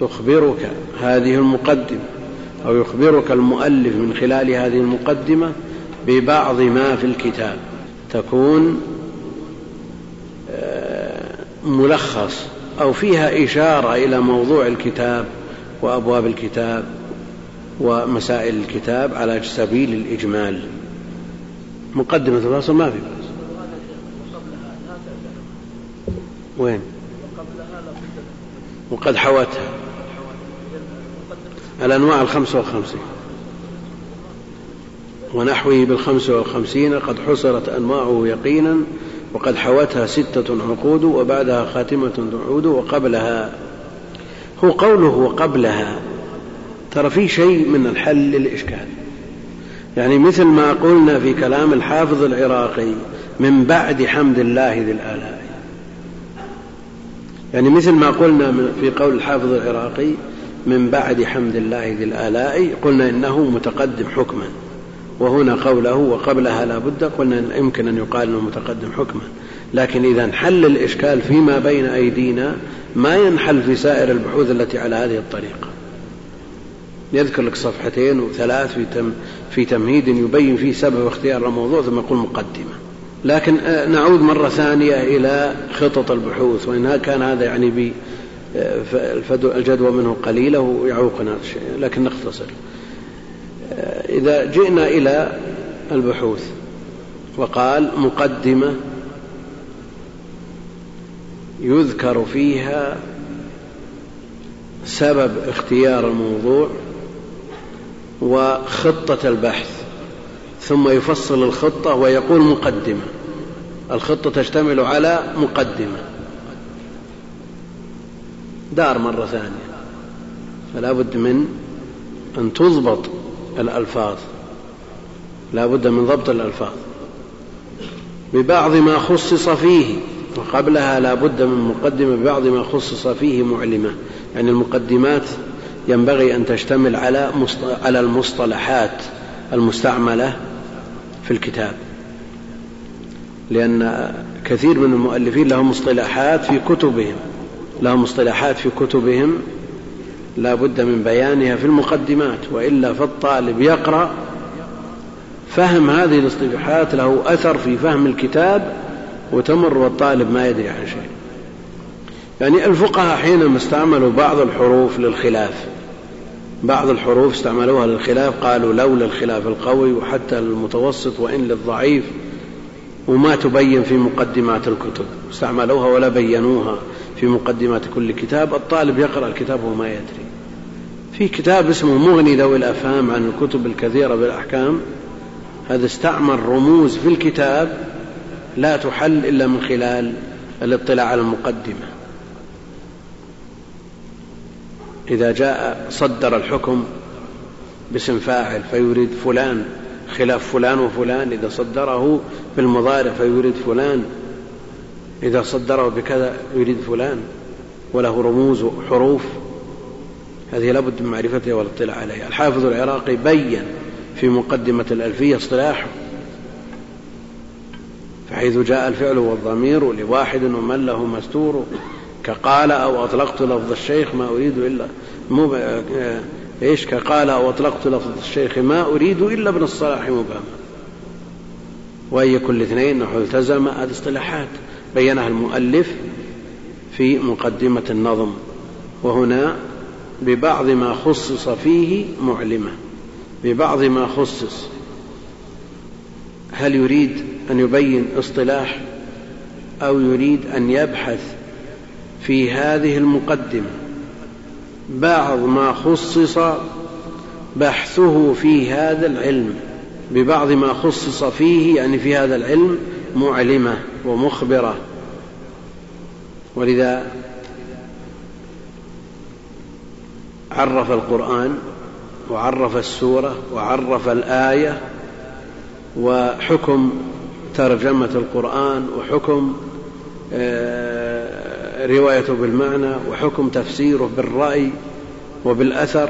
تخبرك هذه المقدمة أو يخبرك المؤلف من خلال هذه المقدمة ببعض ما في الكتاب. تكون آه، ملخص أو فيها إشارة إلى موضوع الكتاب وأبواب الكتاب ومسائل الكتاب على سبيل الإجمال. مقدمة الفصل ما في بأس. وين؟ وقد حوتها. الأنواع الخمسة والخمسين ونحوه بالخمس والخمسين قد حصرت أنواعه يقينا وقد حوتها ستة عقود وبعدها خاتمة تعود وقبلها. هو قوله وقبلها. ترى في شيء من الحل للإشكال. يعني مثل ما قلنا في كلام الحافظ العراقي من بعد حمد الله ذي الآلاء. يعني مثل ما قلنا في قول الحافظ العراقي من بعد حمد الله ذي الآلاء قلنا إنه متقدم حكما. وهنا قوله وقبلها لا بد قلنا يمكن أن يقال أنه متقدم حكما. لكن إذا انحل الإشكال فيما بين أيدينا ما ينحل في سائر البحوث التي على هذه الطريقة. يذكر لك صفحتين وثلاث في, تم في تمهيد يبين فيه سبب اختيار الموضوع ثم يقول مقدمة. لكن آه، نعود مرة ثانية إلى خطط البحوث وإن كان هذا يعني الجدوى منه قليلة ويعوقنا لكن نختصر. آه، إذا جئنا إلى البحوث وقال مقدمة يذكر فيها سبب اختيار الموضوع وخطة البحث ثم يفصل الخطة ويقول مقدمة. الخطة تشتمل على مقدمة. دار مرة ثانية. فلا بد من أن تضبط الألفاظ. لا بد من ضبط الألفاظ. ببعض ما خصص فيه. وقبلها لا بد من مقدمة ببعض ما خصص فيه معلمة. يعني المقدمات ينبغي أن تشتمل على على المصطلحات المستعملة في الكتاب. لأن كثير من المؤلفين لهم مصطلحات في كتبهم. لهم مصطلحات في كتبهم لا بد من بيانها في المقدمات وإلا فالطالب يقرأ فهم هذه الاصطلاحات له أثر في فهم الكتاب وتمر والطالب ما يدري عن شيء. يعني الفقهاء حينما استعملوا بعض الحروف للخلاف بعض الحروف استعملوها للخلاف قالوا لولا الخلاف القوي وحتى للمتوسط وإن للضعيف وما تبين في مقدمات الكتب استعملوها ولا بينوها. في مقدمات كل كتاب الطالب يقرأ الكتاب وما يدري. في كتاب اسمه مغني ذوي الأفهام عن الكتب الكثيرة في الأحكام. هذا استعمل رموز في الكتاب لا تحل إلا من خلال الاطلاع على المقدمة. إذا جاء صدر الحكم باسم فاعل فيريد فلان خلاف فلان وفلان إذا صدره بالمضارع فيريد فلان إذا صدره بكذا يريد فلان وله رموز وحروف. هذه لابد من معرفتها والاطلاع عليها. الحافظ العراقي بين في مقدمة الألفية اصطلاحه فحيث جاء الفعل والضمير لواحد ومن له مستور كقال أو أطلقت لفظ الشيخ ما أريد إلا مو إيش؟ كقال أو أطلقت لفظ الشيخ ما أريد إلا ابن الصلاح مبهما وأي كل اثنين نحو التزم هذه اصطلاحات بينها المؤلف في مقدمة النظم وهنا ببعض ما خصص فيه معلمة ببعض ما خصص. هل يريد أن يبين اصطلاح أو يريد أن يبحث في هذه المقدمة؟ بعض ما خصص بحثه في هذا العلم ببعض ما خصص فيه يعني في هذا العلم معلمة ومخبرة. ولذا عرف القرآن وعرف السورة وعرف الآية وحكم ترجمة القرآن وحكم آه، روايته بالمعنى وحكم تفسيره بالرأي وبالأثر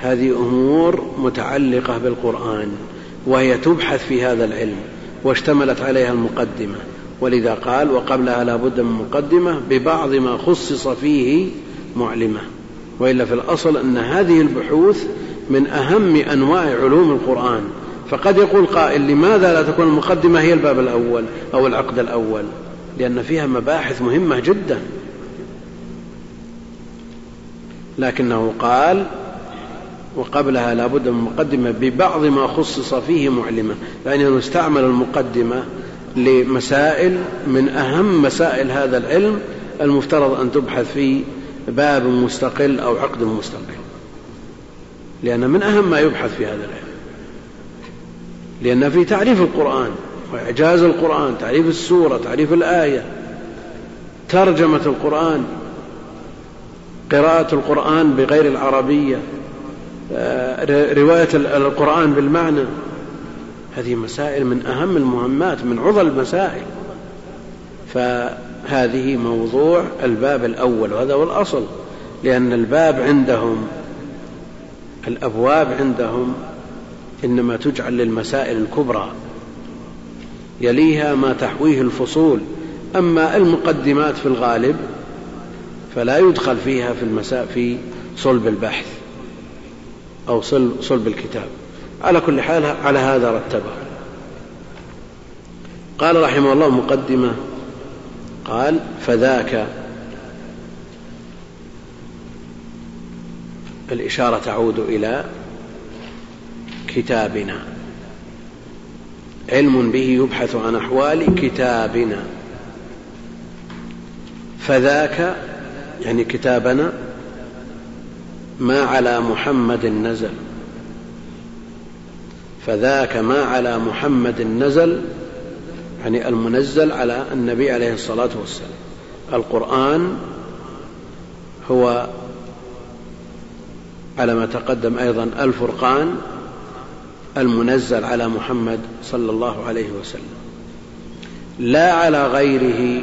هذه أمور متعلقة بالقرآن وهي تبحث في هذا العلم واشتملت عليها المقدمة. ولذا قال وقبلها لا بد من مقدمة ببعض ما خصص فيه معلمة. وإلا في الأصل أن هذه البحوث من أهم أنواع علوم القرآن. فقد يقول قائل لماذا لا تكون المقدمة هي الباب الأول أو العقد الأول؟ لأن فيها مباحث مهمة جدا. لكنه قال وقبلها لا بد من مقدمة ببعض ما خصص فيه معلمة. يعني استعمل المقدمة لمسائل من أهم مسائل هذا العلم المفترض أن تبحث في باب مستقل أو عقد مستقل. لأن من أهم ما يبحث في هذا العلم لأن في تعريف القرآن وإعجاز القرآن تعريف السورة تعريف الآية ترجمة القرآن قراءة القرآن بغير العربية آه، رواية القرآن بالمعنى هذه مسائل من أهم المهمات من عضل المسائل. فهذه موضوع الباب الأول وهذا هو الأصل لأن الباب عندهم الأبواب عندهم إنما تجعل للمسائل الكبرى يليها ما تحويه الفصول. أما المقدمات في الغالب فلا يدخل فيها في المساء في صلب البحث أو صلب الكتاب. على كل حال على هذا رتبه. قال رحمه الله مقدمة قال فذاك الإشارة تعود إلى كتابنا. علم به يبحث عن أحوال كتابنا. فذاك يعني كتابنا ما على محمد نزل. فذاك ما على محمد نزل يعني المنزل على النبي عليه الصلاة والسلام. القرآن هو على ما تقدم أيضا الفرقان المنزل على محمد صلى الله عليه وسلم. لا على غيره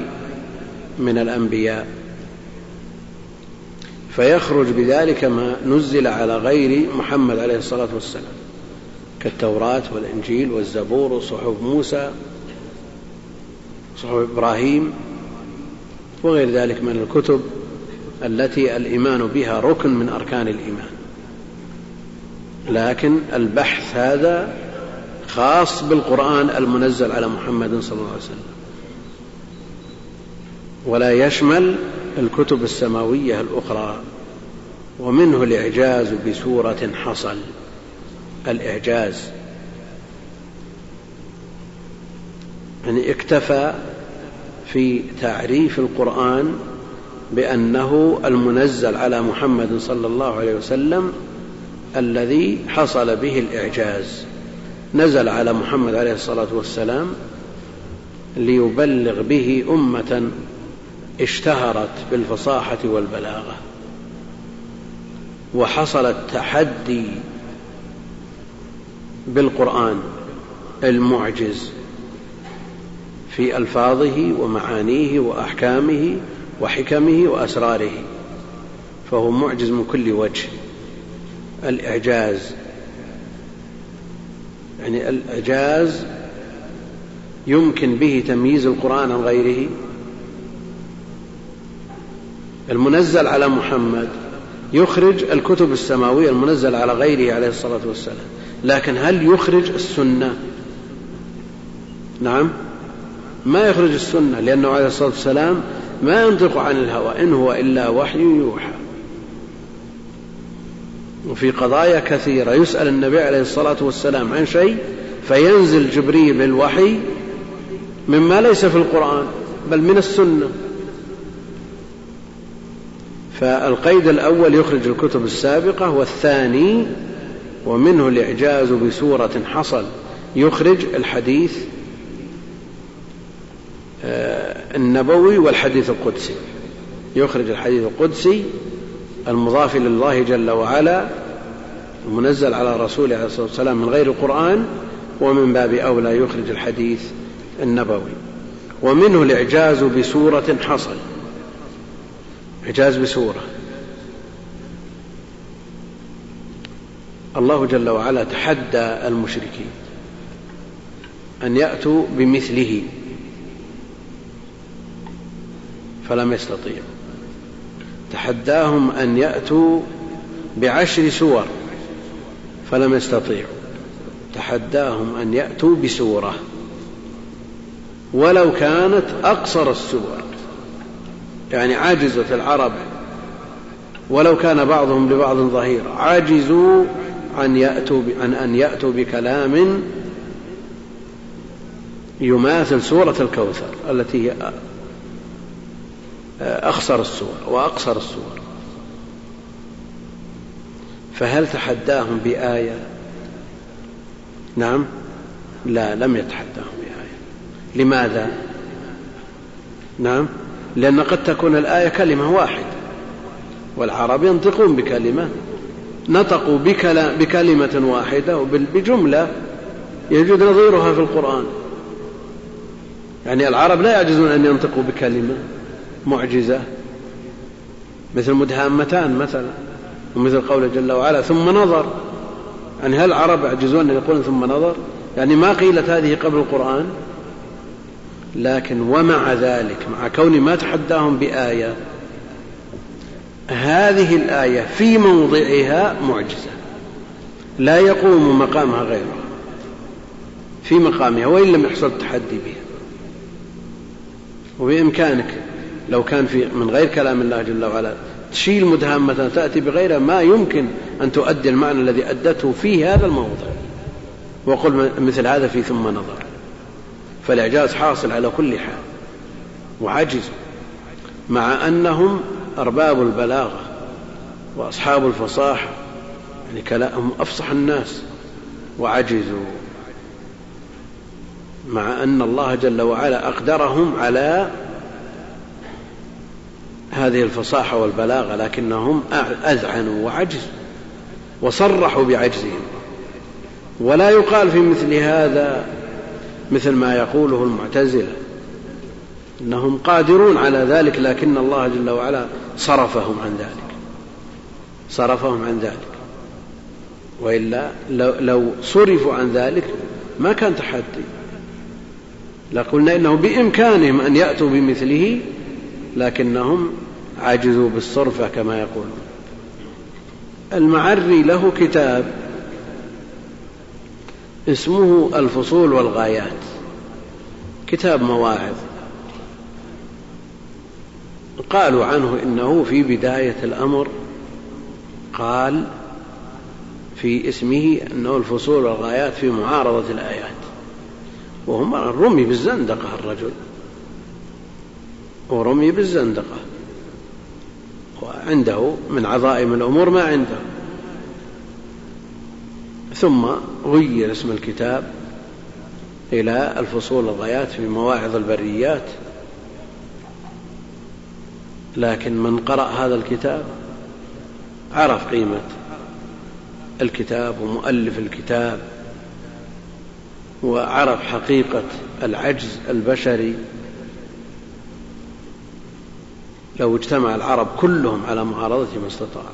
من الأنبياء. فيخرج بذلك ما نزل على غير محمد عليه الصلاة والسلام. كالتوراة والإنجيل والزبور وصحف موسى صحف إبراهيم وغير ذلك من الكتب التي الإيمان بها ركن من أركان الإيمان. لكن البحث هذا خاص بالقرآن المنزل على محمد صلى الله عليه وسلم. ولا يشمل الكتب السماوية الأخرى ومنه الإعجاز بسورة حصل. الإعجاز. يعني اكتفى في تعريف القرآن بأنه المنزل على محمد صلى الله عليه وسلم الذي حصل به الإعجاز. نزل على محمد عليه الصلاة والسلام ليبلغ به أمة اشتهرت بالفصاحة والبلاغة. وحصل التحدي بالقرآن المعجز في ألفاظه ومعانيه وأحكامه وحكمه وأسراره فهو معجز من كل وجه. الإعجاز يعني الإعجاز يمكن به تمييز القرآن عن غيره. المنزل على محمد يخرج الكتب السماوية المنزل على غيره عليه الصلاة والسلام. لكن هل يخرج السنة؟ نعم. ما يخرج السنة لأنه عليه الصلاة والسلام ما ينطق عن الهوى إن هو إلا وحي يوحى. وفي قضايا كثيرة يسأل النبي عليه الصلاة والسلام عن شيء فينزل جبريل بالوحي مما ليس في القرآن بل من السنة. فالقيد الأول يخرج الكتب السابقة والثاني ومنه الإعجاز بسورة حصل. يخرج الحديث آه، النبوي والحديث القدسي. يخرج الحديث القدسي المضاف الله جل وعلا المنزل على رسوله عليه الصلاة والسلام من غير القرآن ومن باب أولى يخرج الحديث النبوي. ومنه الإعجاز بسورة حصل. إعجاز بسورة. الله جل وعلا تحدى المشركين أن يأتوا بمثله فلم يستطيعوا تحداهم أن يأتوا بعشر سور فلم يستطيعوا تحداهم أن يأتوا بسورة ولو كانت أقصر السور يعني عجزت العرب ولو كان بعضهم لبعض ظهير عجزوا عن يأتوا عن أن يأتوا بكلام يماثل سورة الكوثر التي هي أخصر السور وأقصر السور. فهل تحداهم بآية؟ نعم. لا لم يتحداهم بآية. لماذا؟ نعم. لأن قد تكون الآية كلمة واحدة والعرب ينطقون بكلمة نطقوا بكلمة واحدة بجملة يوجد نظيرها في القرآن. يعني العرب لا يعجزون أن ينطقوا بكلمة معجزة مثل مدهامتان مثلا ومثل قوله جل وعلا ثم نظر. يعني هل العرب يعجزون أن يقولون ثم نظر؟ يعني ما قيلت هذه قبل القرآن لكن ومع ذلك مع كون ما تحداهم بآية هذه الآية في موضعها معجزة. لا يقوم مقامها غيرها في مقامها وإن لم يحصل التحدي بها. وبإمكانك لو كان في من غير كلام الله جل وعلا تشيل مدهامة تأتي بغيرها ما يمكن أن تؤدي المعنى الذي أدته في هذا الموضع. وقل مثل هذا في ثم نظر. فالإعجاز حاصل على كل حال. وعجزوا مع أنهم أرباب البلاغة وأصحاب الفصاحة يعني كلامهم أفصح الناس وعجزوا مع أن الله جل وعلا أقدرهم على هذه الفصاحة والبلاغة لكنهم أذعنوا وعجزوا وصرحوا بعجزهم. ولا يقال في مثل هذا مثل ما يقوله المعتزلة إنهم قادرون على ذلك لكن الله جل وعلا صرفهم عن ذلك. صرفهم عن ذلك. وإلا لو صرفوا عن ذلك ما كان تحدي. لقلنا إنه بإمكانهم أن يأتوا بمثله لكنهم عجزوا بالصرفة كما يقولون. المعري له كتاب اسمه الفصول والغايات. كتاب مواعظ. قالوا عنه إنه في بداية الأمر قال في اسمه أنه الفصول والغايات في معارضة الآيات. وهم رمي بالزندقة الرجل. ورمي بالزندقة. وعنده من عظائم الأمور ما عنده. ثم غير اسم الكتاب إلى الفصول الغايات في مواعظ البريات. لكن من قرأ هذا الكتاب عرف قيمة الكتاب ومؤلف الكتاب وعرف حقيقة العجز البشري. لو اجتمع العرب كلهم على معارضته ما استطاع.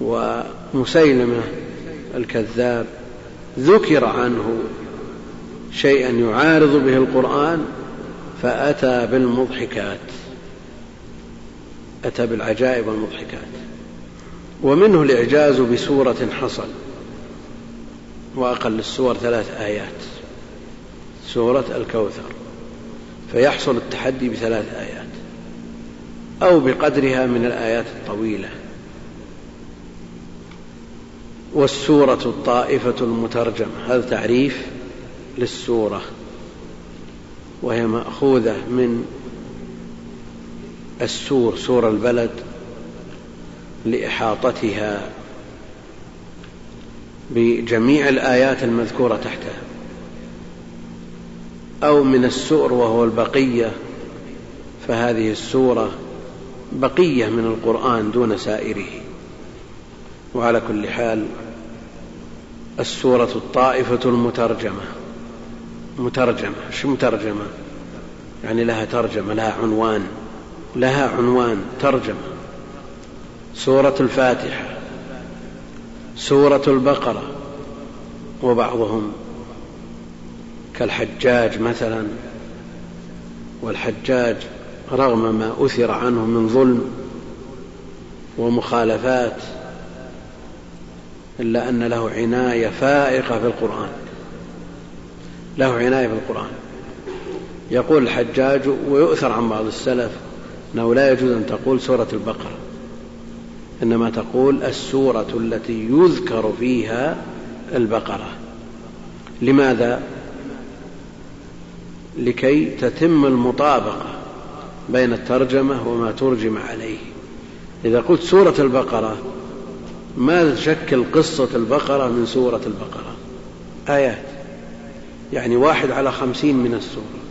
ومسيلمة الكذاب ذكر عنه شيئا يعارض به القرآن فأتى بالمضحكات. أتى بالعجائب والمضحكات. ومنه الإعجاز بسورة حصل وأقل السور ثلاث آيات. سورة الكوثر فيحصل التحدي بثلاث آيات. أو بقدرها من الآيات الطويلة. والسورة الطائفة المترجمة هذا تعريف للسورة. وهي مأخوذة من السور سور البلد لإحاطتها بجميع الآيات المذكورة تحتها أو من السؤر وهو البقية فهذه السورة بقية من القرآن دون سائره. وعلى كل حال السورة الطائفة المترجمة. مترجمة شو مترجمة؟ يعني لها ترجمة لها عنوان. لها عنوان ترجمة. سورة الفاتحة سورة البقرة وبعضهم كالحجاج مثلا والحجاج رغم ما أثر عنه من ظلم ومخالفات إلا أن له عناية فائقة في القرآن. له عناية في القرآن. يقول الحجاج ويؤثر عن بعض السلف أنه لا يجوز أن تقول سورة البقرة إنما تقول السورة التي يذكر فيها البقرة. لماذا؟ لكي تتم المطابقة بين الترجمة وما ترجم عليه. إذا قلت سورة البقرة ما تشكل قصة البقرة من سورة البقرة؟ آيات. يعني واحد على خمسين من السورة.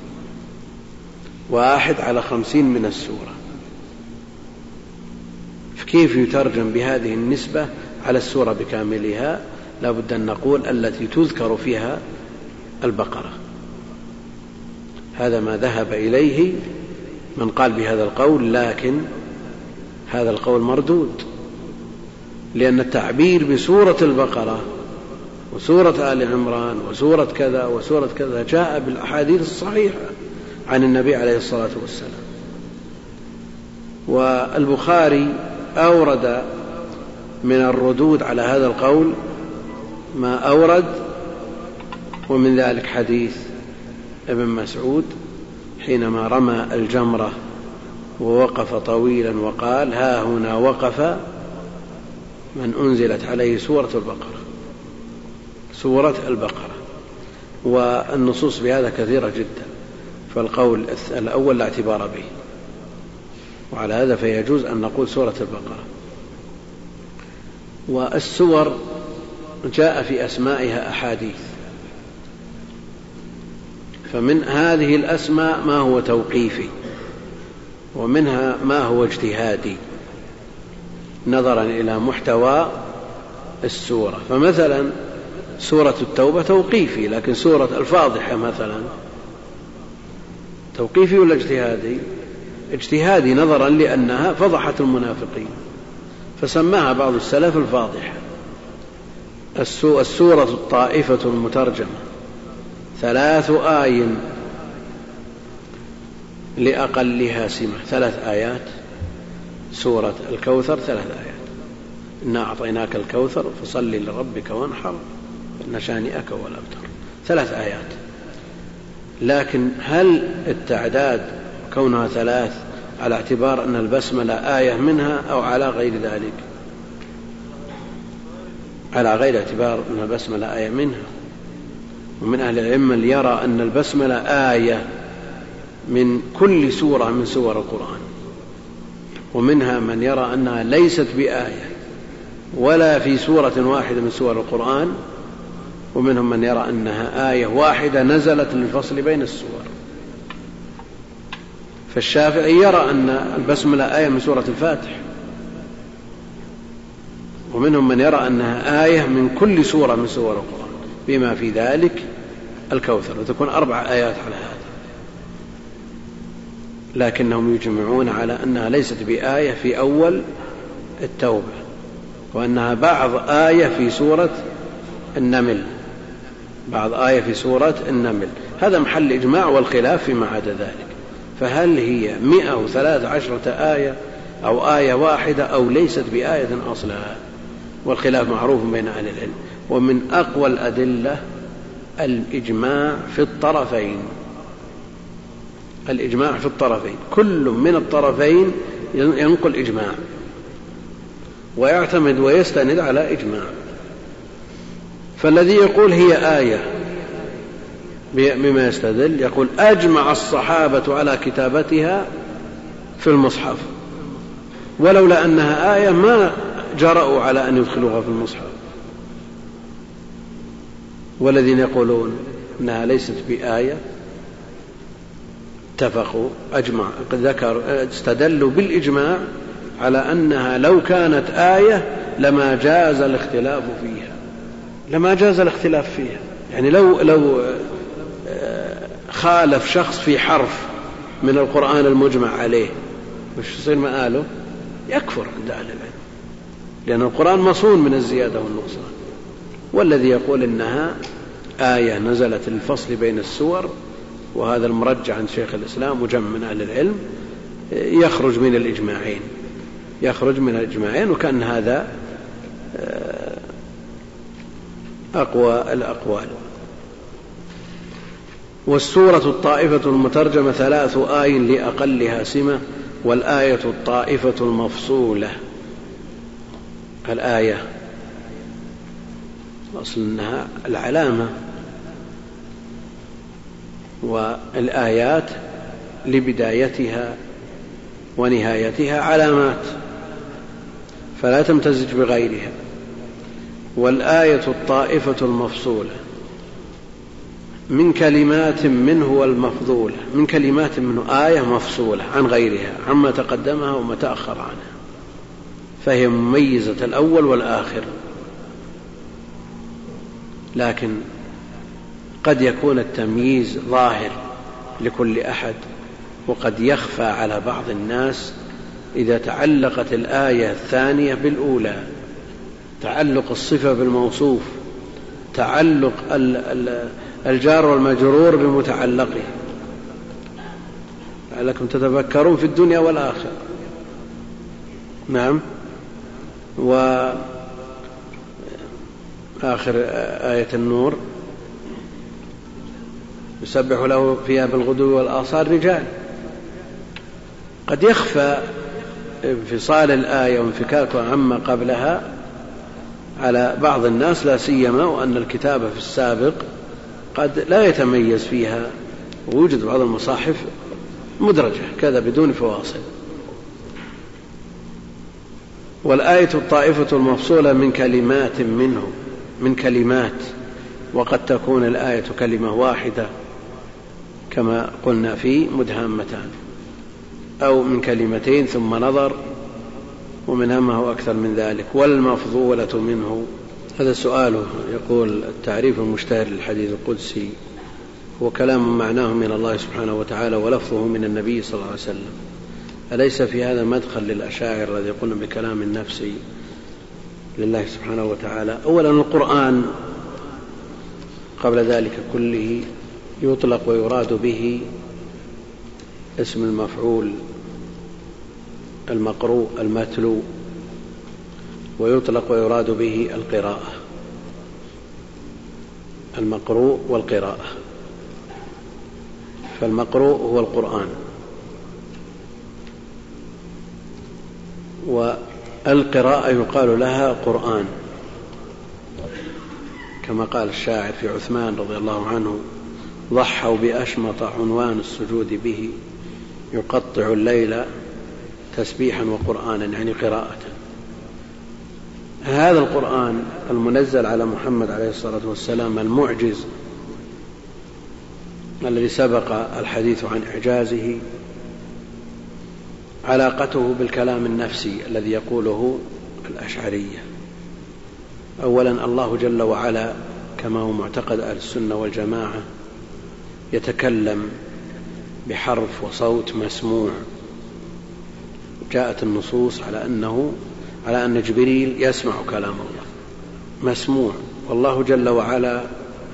واحد على خمسين من السورة. كيف يترجم بهذه النسبة على السورة بكاملها؟ لا بد أن نقول التي تذكر فيها البقرة. هذا ما ذهب إليه من قال بهذا القول لكن هذا القول مردود لأن التعبير بسورة البقرة وسورة آل عمران وسورة كذا وسورة كذا جاء بالأحاديث الصحيحة. عن النبي عليه الصلاة والسلام. والبخاري أورد من الردود على هذا القول ما أورد ومن ذلك حديث ابن مسعود حينما رمى الجمرة ووقف طويلا وقال ها هنا وقف من أنزلت عليه سورة البقرة. سورة البقرة. والنصوص بهذا كثيرة جدا. فالقول الأول لا اعتبار به. وعلى هذا فيجوز أن نقول سورة البقرة. والسور جاء في أسمائها أحاديث. فمن هذه الأسماء ما هو توقيفي ومنها ما هو اجتهادي نظرا إلى محتوى السورة. فمثلا سورة التوبة توقيفي لكن سورة الفاضحة مثلا توقيفي ولا اجتهادي؟ اجتهادي نظرا لأنها فضحت المنافقين فسماها بعض السلف الفاضحة السورة الطائفة المترجمة. ثلاث آي لأقلها سمة. ثلاث آيات. سورة الكوثر ثلاث آيات. إنا أعطيناك الكوثر فصل لربك وانحر إن شانئك هو الأبتر ثلاث آيات. لكن هل التعداد كونها ثلاث على اعتبار أن البسملة آية منها أو على غير ذلك؟ على غير اعتبار أن البسملة آية منها. ومن أهل العلم من يرى أن البسملة آية من كل سورة من سور القرآن. ومنها من يرى أنها ليست بآية ولا في سورة واحدة من سور القرآن. ومنهم من يرى أنها آية واحدة نزلت للفصل بين السور. فالشافعي يرى أن البسملة آية من سورة الفاتح. ومنهم من يرى أنها آية من كل سورة من سور القرآن. بما في ذلك الكوثر. وتكون أربع آيات على هذا. لكنهم يجمعون على أنها ليست بآية في أول التوبة. وأنها بعض آية في سورة النمل. بعض آية في سورة النمل. هذا محل إجماع والخلاف فيما عدا ذلك. فهل هي مئة وثلاث عشرة آية أو آية واحدة أو ليست بآية أصلا؟ والخلاف معروف بين أهل العلم. ومن أقوى الأدلة الإجماع في الطرفين. الإجماع في الطرفين. كل من الطرفين ينقل إجماع. ويعتمد ويستند على إجماع. فالذي يقول هي آية بما يستدل يقول أجمع الصحابة على كتابتها في المصحف ولولا أنها آية ما جرأوا على أن يدخلوها في المصحف. والذين يقولون أنها ليست بآية اتفقوا أجمع ذكر استدلوا بالإجماع على أنها لو كانت آية لما جاز الاختلاف فيها. لما جاز الاختلاف فيها. يعني لو لو خالف شخص في حرف من القرآن المجمع عليه وش يصير مآله؟ يكفر عند أهل العلم. لأن القرآن مصون من الزيادة والنقصان. والذي يقول إنها آية نزلت للفصل بين السور وهذا المرجع عند شيخ الإسلام وجمع من أهل العلم يخرج من الإجماعين. يخرج من الإجماعين وكأن هذا أقوى الأقوال. والسورة الطائفة المترجمة ثلاث آي لأقلها سمة والآية الطائفة المفصولة. الآية. أصل أنها العلامة. والآيات لبدايتها ونهايتها علامات. فلا تمتزج بغيرها. والآية الطائفة المفصولة. من كلمات منه والمفضولة من كلمات منه آية مفصولة عن غيرها عما تقدمها وما تأخر عنها. فهي مميزة الأول والآخر. لكن قد يكون التمييز ظاهر لكل أحد وقد يخفى على بعض الناس إذا تعلقت الآية الثانية بالأولى. تعلق الصفة بالموصوف تعلق الجار والمجرور بمتعلقه. لعلكم تتفكرون في الدنيا والآخرة. نعم. وآخر آية النور. يسبح له فيها بالغدو والآصال رجال. قد يخفى انفصال الآية وانفكاكها عما قبلها على بعض الناس لا سيما وأن الكتابة في السابق قد لا يتميز فيها ويوجد بعض المصاحف مدرجة كذا بدون فواصل. والآية الطائفة المفصولة من كلمات منه من كلمات وقد تكون الآية كلمة واحدة كما قلنا في مدهامتان. أو من كلمتين ثم نظر ومنها ما هو أكثر من ذلك. والمفضولة منه هذا سؤاله يقول التعريف المشتهر للحديث القدسي هو كلام معناه من الله سبحانه وتعالى ولفظه من النبي صلى الله عليه وسلم. أليس في هذا مدخل للأشاعر الذي يقولون بكلام النفسي لله سبحانه وتعالى؟ أولا القرآن قبل ذلك كله يطلق ويراد به اسم المفعول. المقروء المتلو ويطلق ويراد به القراءة. المقروء والقراءة. فالمقروء هو القرآن. والقراءة يقال لها قرآن. كما قال الشاعر في عثمان رضي الله عنه ضحوا بأشمط عنوان السجود به يقطع الليل تسبيحا وقرآنا يعني قراءة. هذا القرآن المنزل على محمد عليه الصلاة والسلام المعجز الذي سبق الحديث عن إعجازه علاقته بالكلام النفسي الذي يقوله الأشعرية. أولا الله جل وعلا كما هو معتقد أهل السنة والجماعة يتكلم بحرف وصوت مسموع. جاءت النصوص على أنه على أن جبريل يسمع كلام الله. مسموع. والله جل وعلا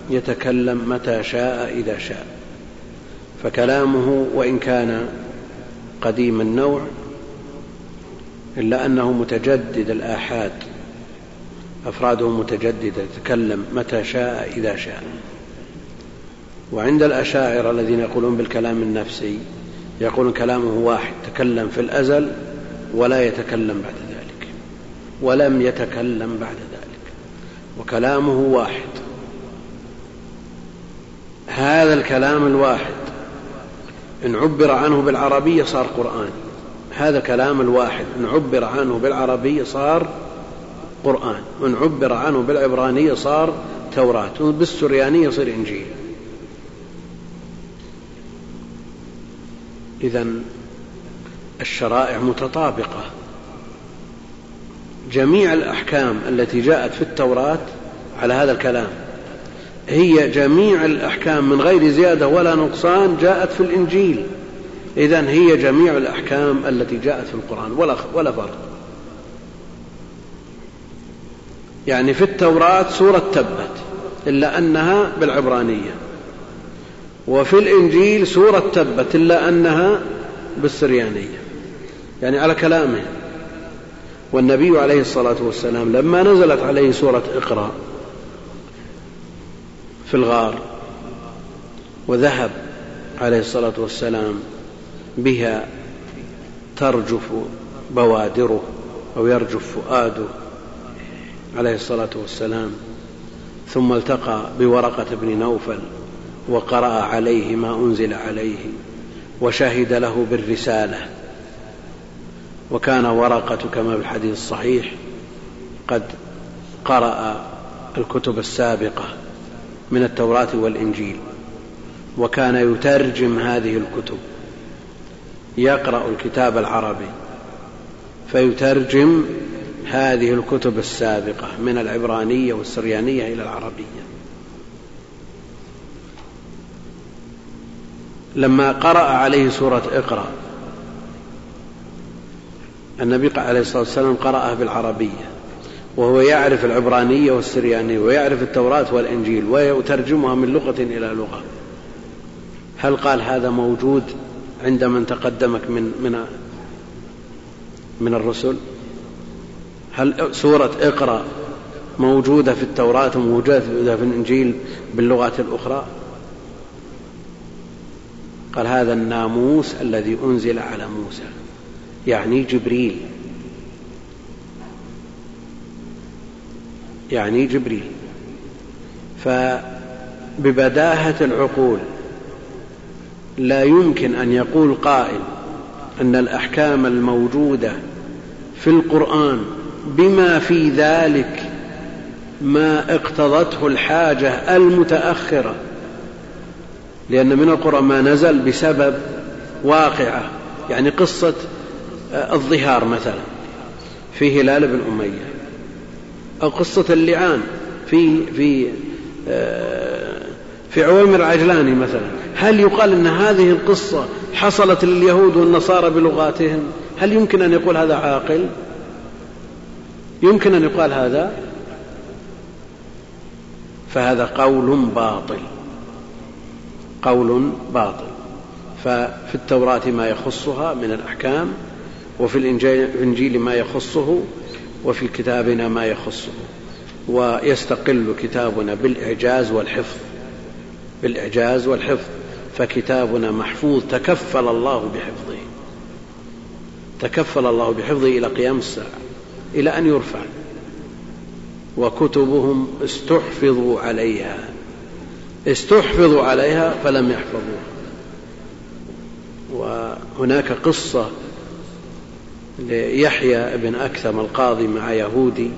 يتكلم متى شاء إذا شاء. فكلامه وإن كان قديم النوع إلا أنه متجدد الآحاد. أفراده متجددة. يتكلم متى شاء إذا شاء. وعند الأشاعرة الذين يقولون بالكلام النفسي يقولون كلامه واحد. تكلم في الأزل ولا يتكلم بعد ذلك. ولم يتكلم بعد ذلك. وكلامه واحد. هذا الكلام الواحد. إن عبر عنه بالعربية صار قرآن. هذا الكلام الواحد. إن عبر عنه بالعربية صار قرآن. وإن عبر عنه بالعبرانية صار توراة. وبالسريانية يصير إنجيل. إذا الشرائع متطابقة. جميع الأحكام التي جاءت في التوراة على هذا الكلام هي جميع الأحكام من غير زيادة ولا نقصان جاءت في الإنجيل. إذا هي جميع الأحكام التي جاءت في القرآن ولا ولا فرق. يعني في التوراة سورة تبت إلا أنها بالعبرانية. وفي الإنجيل سورة تبت إلا أنها بالسريانية. يعني على كلامه. والنبي عليه الصلاة والسلام لما نزلت عليه سورة اقرأ في الغار وذهب عليه الصلاة والسلام بها ترجف بوادره أو يرجف فؤاده عليه الصلاة والسلام ثم التقى بورقة بن نوفل وقرأ عليه ما أنزل عليه وشهد له بالرسالة. وكان ورقة كما في الحديث الصحيح قد قرأ الكتب السابقة من التوراة والإنجيل وكان يترجم هذه الكتب يقرأ الكتاب العربي فيترجم هذه الكتب السابقة من العبرانية والسريانية إلى العربية. لما قرأ عليه سورة اقرأ النبي عليه الصلاة والسلام قرأها بالعربية وهو يعرف العبرانية والسريانية ويعرف التوراة والإنجيل ويترجمها من لغة إلى لغة. هل قال هذا موجود عند من تقدمك من من من الرسل؟ هل سورة اقرأ موجودة في التوراة وموجودة في الإنجيل باللغات الأخرى؟ قال هذا الناموس الذي أنزل على موسى. يعني جبريل. يعني جبريل. فببداهة العقول لا يمكن أن يقول قائل أن الأحكام الموجودة في القرآن بما في ذلك ما اقتضته الحاجة المتأخرة. لأن من القرآن ما نزل بسبب واقعة يعني قصة الظهار مثلا في هلال بن أمية. أو قصة اللعان في في آه، في عويمر عجلاني مثلا. هل يقال أن هذه القصة حصلت لليهود والنصارى بلغاتهم؟ هل يمكن أن يقول هذا عاقل؟ يمكن أن يقال هذا؟ فهذا قول باطل. قول باطل. ففي التوراة ما يخصها من الأحكام وفي الإنجيل ما يخصه وفي كتابنا ما يخصه. ويستقل كتابنا بالإعجاز والحفظ. بالإعجاز والحفظ. فكتابنا محفوظ. تكفل الله بحفظه. تكفل الله بحفظه إلى قيام الساعة. إلى أن يرفع. وكتبهم استحفظوا عليها. استحفظوا عليها فلم يحفظوها. وهناك قصة ليحيى بن أكثم القاضي مع يهودي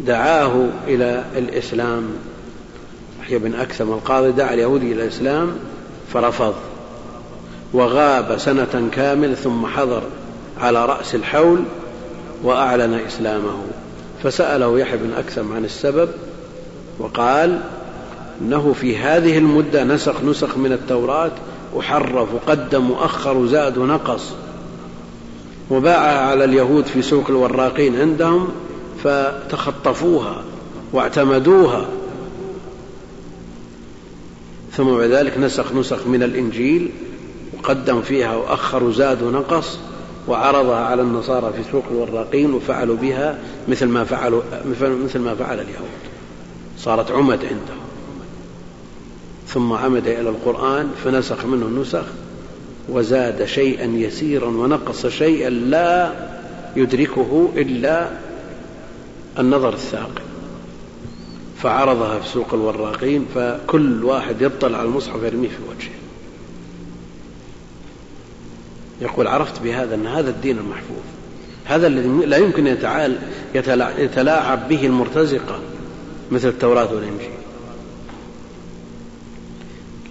دعاه إلى الإسلام. يحيى بن أكثم القاضي دعا اليهودي إلى الإسلام فرفض وغاب سنة كامل ثم حضر على رأس الحول وأعلن إسلامه. فسأله يحيى بن أكثم عن السبب وقال إنه في هذه المدة نسخ نسخ من التوراة وحرف وقدم وأخر وزاد ونقص وباعها على اليهود في سوق الوراقين عندهم فتخطفوها واعتمدوها. ثم بعد ذلك نسخ نسخ من الإنجيل وقدم فيها وأخر وزاد ونقص وعرضها على النصارى في سوق الوراقين وفعلوا بها مثل ما فعلوا مثل ما فعل اليهود. صارت عمد عندهم. ثم عمد إلى القرآن فنسخ منه النسخ وزاد شيئا يسيرا ونقص شيئا لا يدركه إلا النظر الثاقب. فعرضها في سوق الوراقين فكل واحد يطلع على المصحف يرميه في وجهه. يقول عرفت بهذا أن هذا الدين المحفوظ. هذا الذي لا يمكن يتلاعب به المرتزقة مثل التوراة والإنجيل.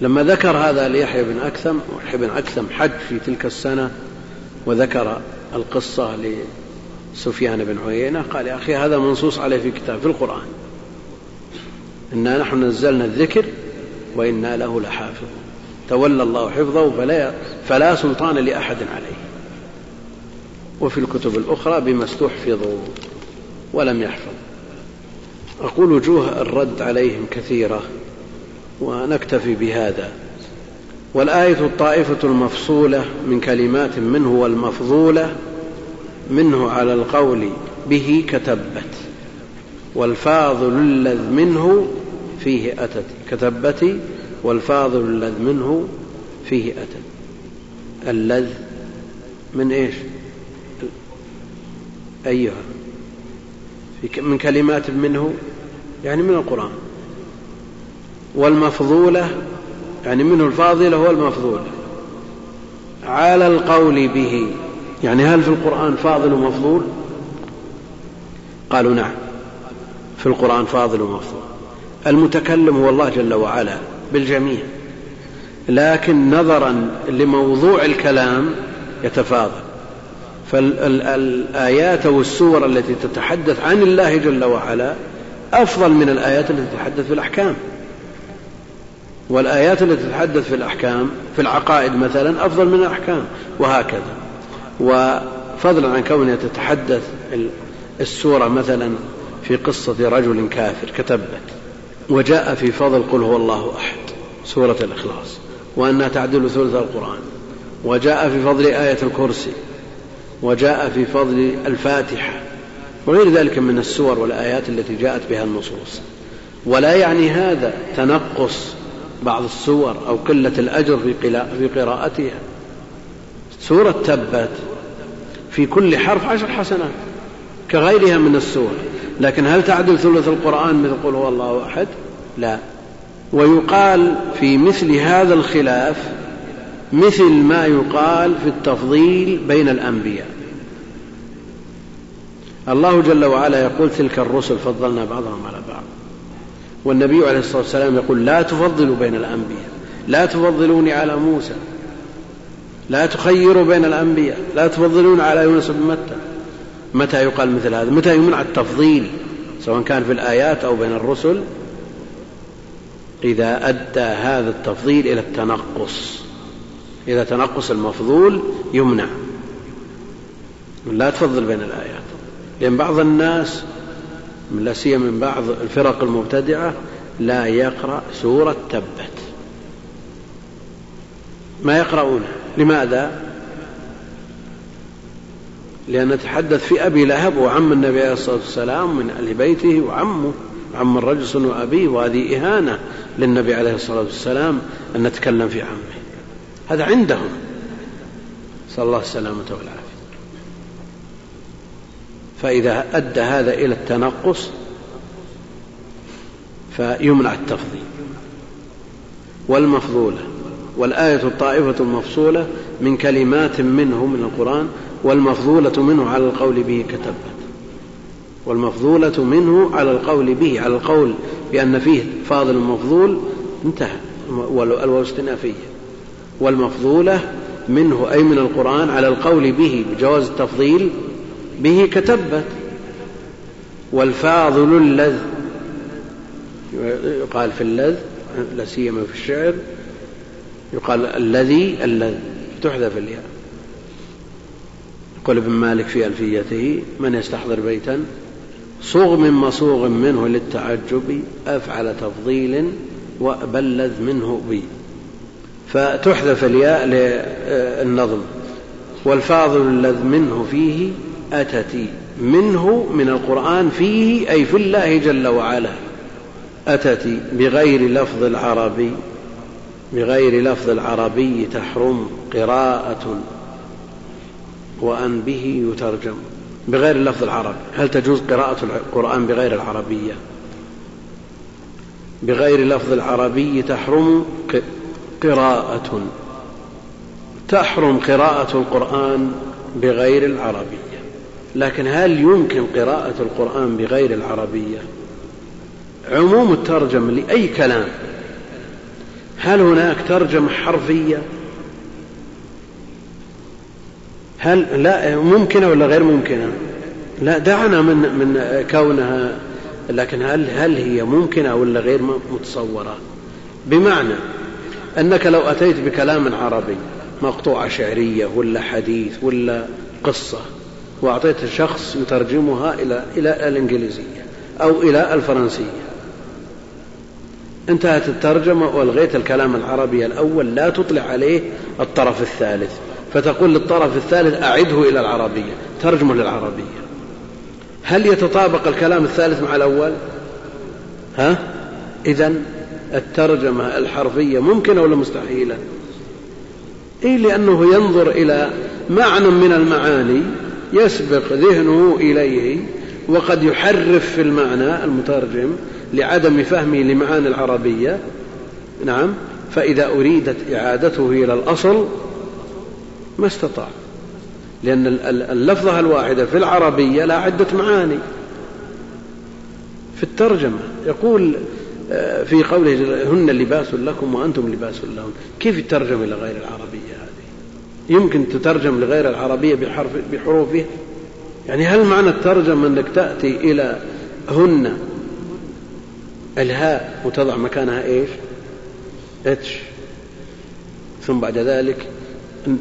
لما ذكر هذا ليحيى بن أكثم ويحيى بن أكثم حج في تلك السنة وذكر القصة لسفيان بن عيينة قال يا أخي هذا منصوص عليه في كتاب في القرآن. إنا نحن نزلنا الذكر وإنا له لحافظون تولى الله حفظه فلا, فلا سلطان لأحد عليه. وفي الكتب الأخرى بما استحفظوا ولم يحفظ. أقول وجوه الرد عليهم كثيرة. ونكتفي بهذا. والآية الطائفة المفصولة من كلمات منه والمفضولة منه على القول به كتبت. والفاضل اللذ منه فيه أتت. كتبتي والفاضل اللذ منه فيه أتت. اللذ من إيش؟ أيها. من كلمات منه يعني من القرآن. والمفضولة يعني منه الفاضلة والمفضولة. على القول به يعني هل في القرآن فاضل ومفضول؟ قالوا نعم. في القرآن فاضل ومفضول. المتكلم هو الله جل وعلا بالجميع. لكن نظرا لموضوع الكلام يتفاضل. فالآيات أو السور التي تتحدث عن الله جل وعلا أفضل من الآيات التي تتحدث في الأحكام. والآيات التي تتحدث في الأحكام في العقائد مثلا أفضل من الأحكام وهكذا. وفضلا عن كونها تتحدث السورة مثلا في قصة رجل كافر كتبت وجاء في فضل قل هو الله أحد سورة الإخلاص وأنها تعدل ثلث القرآن. وجاء في فضل آية الكرسي وجاء في فضل الفاتحة وغير ذلك من السور والآيات التي جاءت بها النصوص. ولا يعني هذا تنقص بعض السور أو قلة الأجر في قراءتها. سورة تبت في كل حرف عشر حسنات كغيرها من السور. لكن هل تعدل ثلث القرآن مثل قل هو الله أحد؟ لا. ويقال في مثل هذا الخلاف مثل ما يقال في التفضيل بين الأنبياء. الله جل وعلا يقول تلك الرسل فضلنا بعضهم على بعض والنبي عليه الصلاة والسلام يقول لا تفضلوا بين الأنبياء لا تفضلوني على موسى لا تخيروا بين الأنبياء لا تفضلون على يونس بن متى. متى يقال مثل هذا؟ متى يمنع التفضيل؟ سواء كان في الآيات أو بين الرسل. إذا أدى هذا التفضيل إلى التنقص إذا تنقص المفضول يمنع. لا تفضل بين الآيات. لأن بعض الناس لا سيما من بعض الفرق المبتدعة لا يقرأ سورة تبت. ما يقرؤونها لماذا؟ لأن نتحدث في أبي لهب وعم النبي عليه الصلاة والسلام من أهل بيته وعمه عم الرجل وأبيه وهذه إهانة للنبي عليه الصلاة والسلام أن نتكلم في عمه. هذا عندهم. صلى الله السلامة والعافية فإذا أدى هذا إلى التنقص فيمنع التفضيل. والمفضولة والآية الطائفة المفصولة من كلمات منه من القرآن والمفضولة منه على القول به كتبت. والمفضولة منه على القول به على القول بأن فيه فاضل مفضول انتهى. والواو استنافية والمفضولة منه أي من القرآن على القول به بجواز التفضيل به كتبت. والفاضل اللذ. يقال في اللذ لا سيما في الشعر. يقال الذي اللذ. تحذف الياء. يقول ابن مالك في ألفيته من يستحضر بيتا؟ صغ من مصوغ منه للتعجب أفعل تفضيل وأبلذ منه بي فتحذف الياء للنظم. والفاضل الذ منه فيه أتت منه من القرآن فيه أي في الله جل وعلا. أتت بغير لفظ العربي بغير لفظ العربي تحرم قراءة وأن به يترجم. بغير اللفظ العربي. هل تجوز قراءة القرآن بغير العربية؟ بغير لفظ العربي تحرم قراءة. تحرم قراءة القرآن بغير العربية لكن هل يمكن قراءة القرآن بغير العربية؟ عموم الترجمة لأي كلام. هل هناك ترجمة حرفية؟ هل لا ممكنة ولا غير ممكنة؟ لا دعنا من من كونها لكن هل هل هي ممكنة ولا غير متصورة؟ بمعنى أنك لو أتيت بكلام عربي مقطوعة شعرية ولا حديث ولا قصة وأعطيت شخص يترجمها إلى إلى الإنجليزية أو إلى الفرنسية. انتهت الترجمة وألغيت الكلام العربي الأول لا تطلع عليه الطرف الثالث. فتقول للطرف الثالث أعده إلى العربية ترجمة للعربية. هل يتطابق الكلام الثالث مع الأول؟ ها؟ إذا الترجمة الحرفية ممكنة ولا مستحيلة؟ إيه لأنه ينظر إلى معنى من المعاني يسبق ذهنه إليه وقد يحرف في المعنى المترجم لعدم فهمه لمعاني العربية. نعم. فإذا أريدت إعادته إلى الأصل ما استطاع لأن اللفظة الواحدة في العربية لا عدة معاني. في الترجمة يقول آه، في قوله هن لباس لكم وأنتم لباس لهن كيف الترجمة إلى غير العربية؟ يمكن تترجم لغير العربية بحرف بحروفها يعني هل معنى الترجمة أنك تأتي إلى هن؟ الهاء وتضع مكانها إيش؟ إتش. ثم بعد ذلك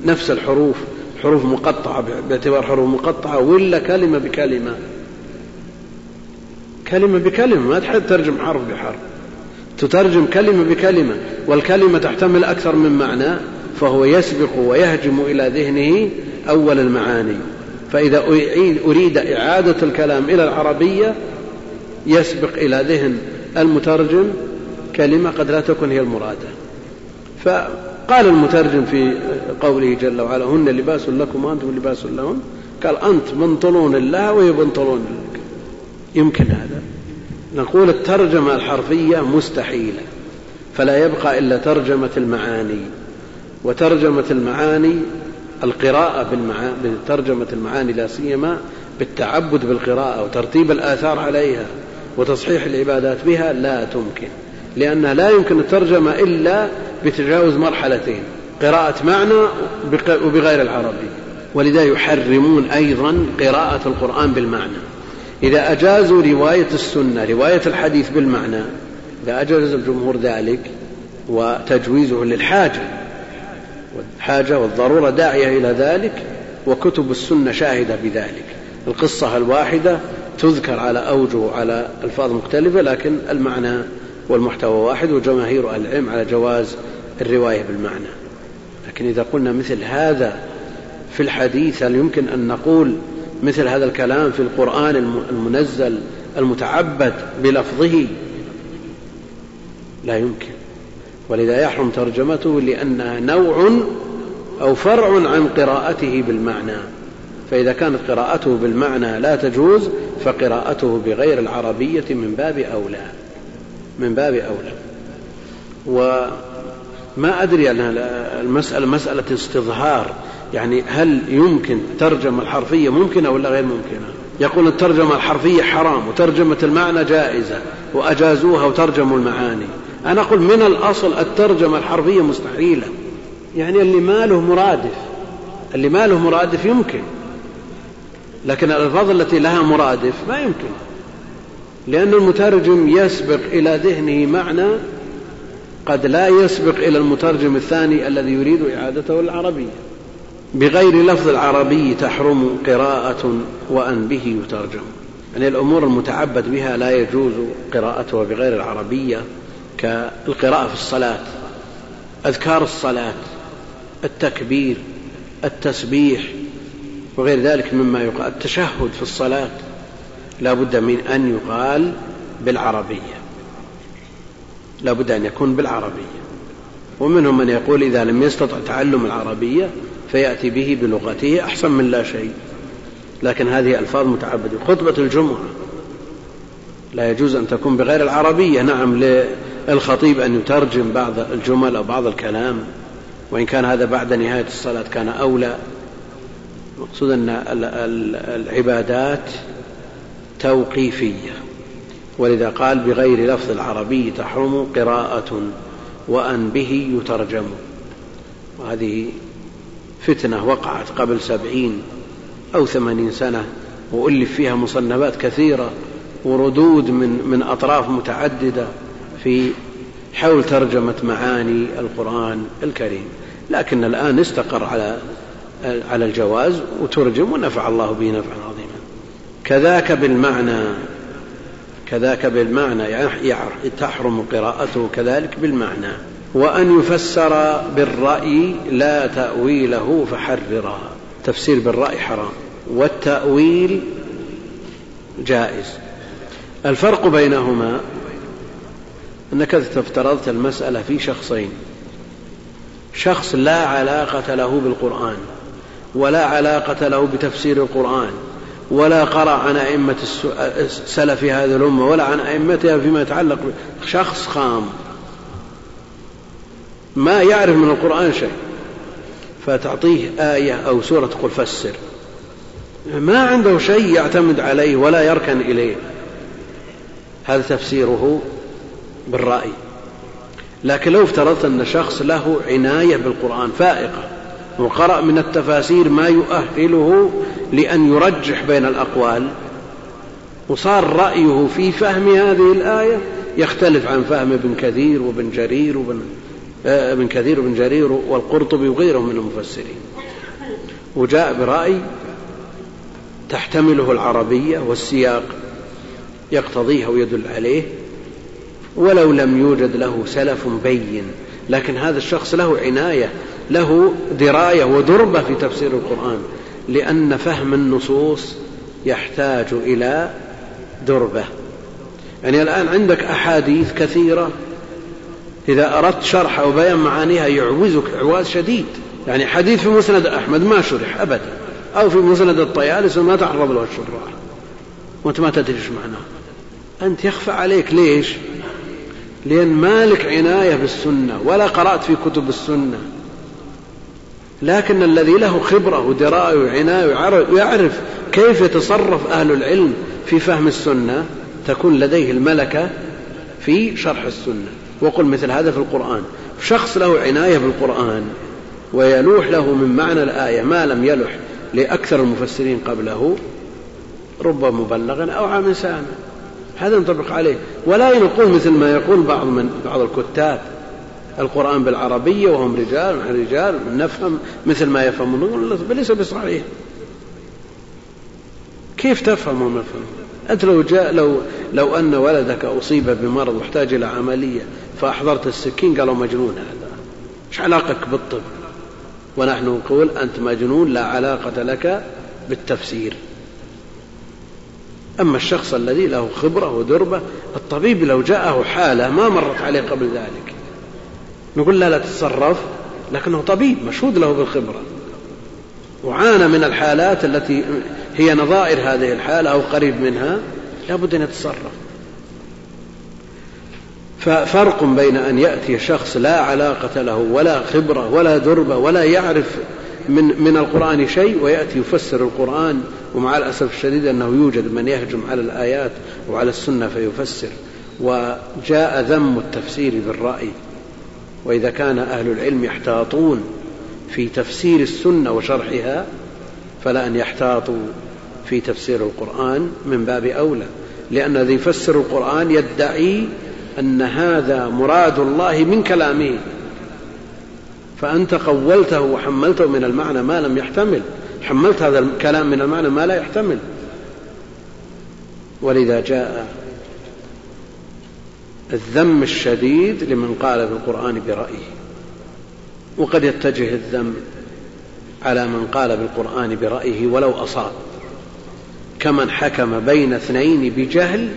نفس الحروف حروف مقطعة باعتبار حروف مقطعة ولا كلمة بكلمة؟ كلمة بكلمة ما تحتاج تترجم حرف بحرف. تترجم كلمة بكلمة والكلمة تحتمل أكثر من معنى. فهو يسبق ويهجم إلى ذهنه أول المعاني. فإذا أريد إعادة الكلام إلى العربية يسبق إلى ذهن المترجم كلمة قد لا تكون هي المرادة. فقال المترجم في قوله جل وعلا هن لباس لكم وأنتم لباس لهن قال أنت بنطلون الله وهي بنطلون لك. يمكن هذا. نقول الترجمة الحرفية مستحيلة فلا يبقى إلا ترجمة المعاني. وترجمة المعاني القراءة بترجمة المعاني لا سيما بالتعبد بالقراءة وترتيب الآثار عليها وتصحيح العبادات بها لا تمكن لأنها لا يمكن الترجمة إلا بتجاوز مرحلتين قراءة معنى وبغير العربي ولذا يحرمون أيضا قراءة القرآن بالمعنى. إذا أجازوا رواية السنة رواية الحديث بالمعنى إذا أجاز الجمهور ذلك وتجويزه للحاجة والحاجة والضرورة داعية إلى ذلك وكتب السنة شاهدة بذلك. القصة الواحدة تذكر على أوجه على ألفاظ مختلفة لكن المعنى والمحتوى واحد وجماهير أهل العلم على جواز الرواية بالمعنى. لكن إذا قلنا مثل هذا في الحديث هل يمكن أن نقول مثل هذا الكلام في القرآن المنزل المتعبد بلفظه؟ لا يمكن. ولذا يحرم ترجمته لأنها نوع أو فرع عن قراءته بالمعنى. فإذا كانت قراءته بالمعنى لا تجوز فقراءته بغير العربية من باب أولى. من باب أولى. وما أدري أن المسألة مسألة استظهار. يعني هل يمكن ترجمة الحرفية ممكنة ولا غير ممكنة؟ يقول الترجمة الحرفية حرام وترجمة المعنى جائزة وأجازوها وترجموا المعاني. أنا أقول من الأصل الترجمة الحرفية مستحيلة. يعني اللي ما له مرادف. اللي ما له مرادف يمكن. لكن الألفاظ التي لها مرادف ما يمكن. لأن المترجم يسبق إلى ذهنه معنى قد لا يسبق إلى المترجم الثاني الذي يريد إعادته العربية. بغير لفظ العربي تحرم قراءة وأن به يترجم. يعني الأمور المتعبد بها لا يجوز قراءتها بغير العربية كالقراءة في الصلاة. أذكار الصلاة. التكبير التسبيح وغير ذلك مما يقال التشهد في الصلاة لا بد من أن يقال بالعربية. لا بد أن يكون بالعربية. ومنهم من يقول إذا لم يستطع تعلم العربية فيأتي به بلغته أحسن من لا شيء. لكن هذه ألفاظ متعبدة. خطبة الجمعة. لا يجوز أن تكون بغير العربية. نعم للخطيب أن يترجم بعض الجمل أو بعض الكلام. وإن كان هذا بعد نهاية الصلاة كان أولى. المقصود أن العبادات توقيفية. ولذا قال بغير لفظ العربي تحرم قراءة وأن به يترجم. وهذه فتنة وقعت قبل سبعين أو ثمانين سنة وألف فيها مصنفات كثيرة وردود من, من أطراف متعددة في حول ترجمة معاني القرآن الكريم. لكن الآن استقر على على الجواز وترجم ونفع الله به نفعا عظيما. كذاك بالمعنى كذاك بالمعنى يعني تحرم قراءته كذلك بالمعنى. وأن يفسر بالرأي لا تأويله فحررا تفسير بالرأي حرام. والتأويل جائز. الفرق بينهما أنك افترضت المسألة في شخصين. شخص لا علاقة له بالقرآن ولا علاقة له بتفسير القرآن ولا قرأ عن أئمة سلف هذه الأمة ولا عن أئمتها فيما يتعلق شخص خام. ما يعرف من القرآن شيء. فتعطيه آية أو سورة تقول فسر. ما عنده شيء يعتمد عليه ولا يركن إليه. هذا تفسيره بالرأي. لكن لو افترضت أن شخص له عناية بالقرآن فائقة وقرأ من التفاسير ما يؤهله لأن يرجح بين الأقوال وصار رأيه في فهم هذه الآية يختلف عن فهم ابن كثير وابن جرير وابن آه، ابن كثير وابن جرير والقرطبي وغيرهم من المفسرين. وجاء برأي تحتمله العربية والسياق يقتضيه ويدل عليه. ولو لم يوجد له سلف بين لكن هذا الشخص له عناية له دراية ودربة في تفسير القرآن لأن فهم النصوص يحتاج إلى دربة. يعني الآن عندك أحاديث كثيرة إذا أردت شرح أو بيان معانيها يعوزك إعواز شديد. يعني حديث في مسند أحمد ما شرح أبدا أو في مسند الطيالس ما تعرض له الشراح وأنت ما تدري إيش معناه. أنت يخفى عليك ليش؟ لأن مالك عناية بالسنة ولا قرأت في كتب السنة. لكن الذي له خبرة ودراية وعناية ويعرف كيف يتصرف أهل العلم في فهم السنة تكون لديه الملكة في شرح السنة. وقل مثل هذا في القرآن شخص له عناية بالقرآن ويلوح له من معنى الآية ما لم يلح لأكثر المفسرين قبله رب مبلغ أو عام سامع. هذا ينطبق عليه. ولا نقول مثل ما يقول بعض من بعض الكتاب. القرآن بالعربية وهم رجال ونحن رجال نفهم مثل ما يفهمون. ليس بصحيح. كيف تفهم وما أنت لو جاء لو لو أن ولدك أصيب بمرض واحتاج إلى عملية فأحضرت السكين قالوا مجنون هذا. إيش علاقتك بالطب؟ ونحن نقول أنت مجنون لا علاقة لك بالتفسير. أما الشخص الذي له خبرة ودربة الطبيب لو جاءه حالة ما مرت عليه قبل ذلك. نقول لا لا تتصرف لكنه طبيب مشهود له بالخبرة. وعانى من الحالات التي هي نظائر هذه الحالة أو قريب منها لابد أن يتصرف. ففرق بين أن يأتي شخص لا علاقة له ولا خبرة ولا دربة ولا يعرف من من القرآن شيء ويأتي يفسر القرآن ومع الأسف الشديد أنه يوجد من يهجم على الآيات وعلى السنة فيفسر وجاء ذم التفسير بالرأي. وإذا كان أهل العلم يحتاطون في تفسير السنة وشرحها فلا أن يحتاطوا في تفسير القرآن من باب أولى. لأن الذي يفسر القرآن يدعي أن هذا مراد الله من كلامه. فأنت قولته وحملته من المعنى ما لم يحتمل. حملت هذا الكلام من المعنى ما لا يحتمل. ولذا جاء الذم الشديد لمن قال في القرآن برأيه. وقد يتجه الذم على من قال بالقرآن برأيه ولو أصاب. كمن حكم بين اثنين بجهل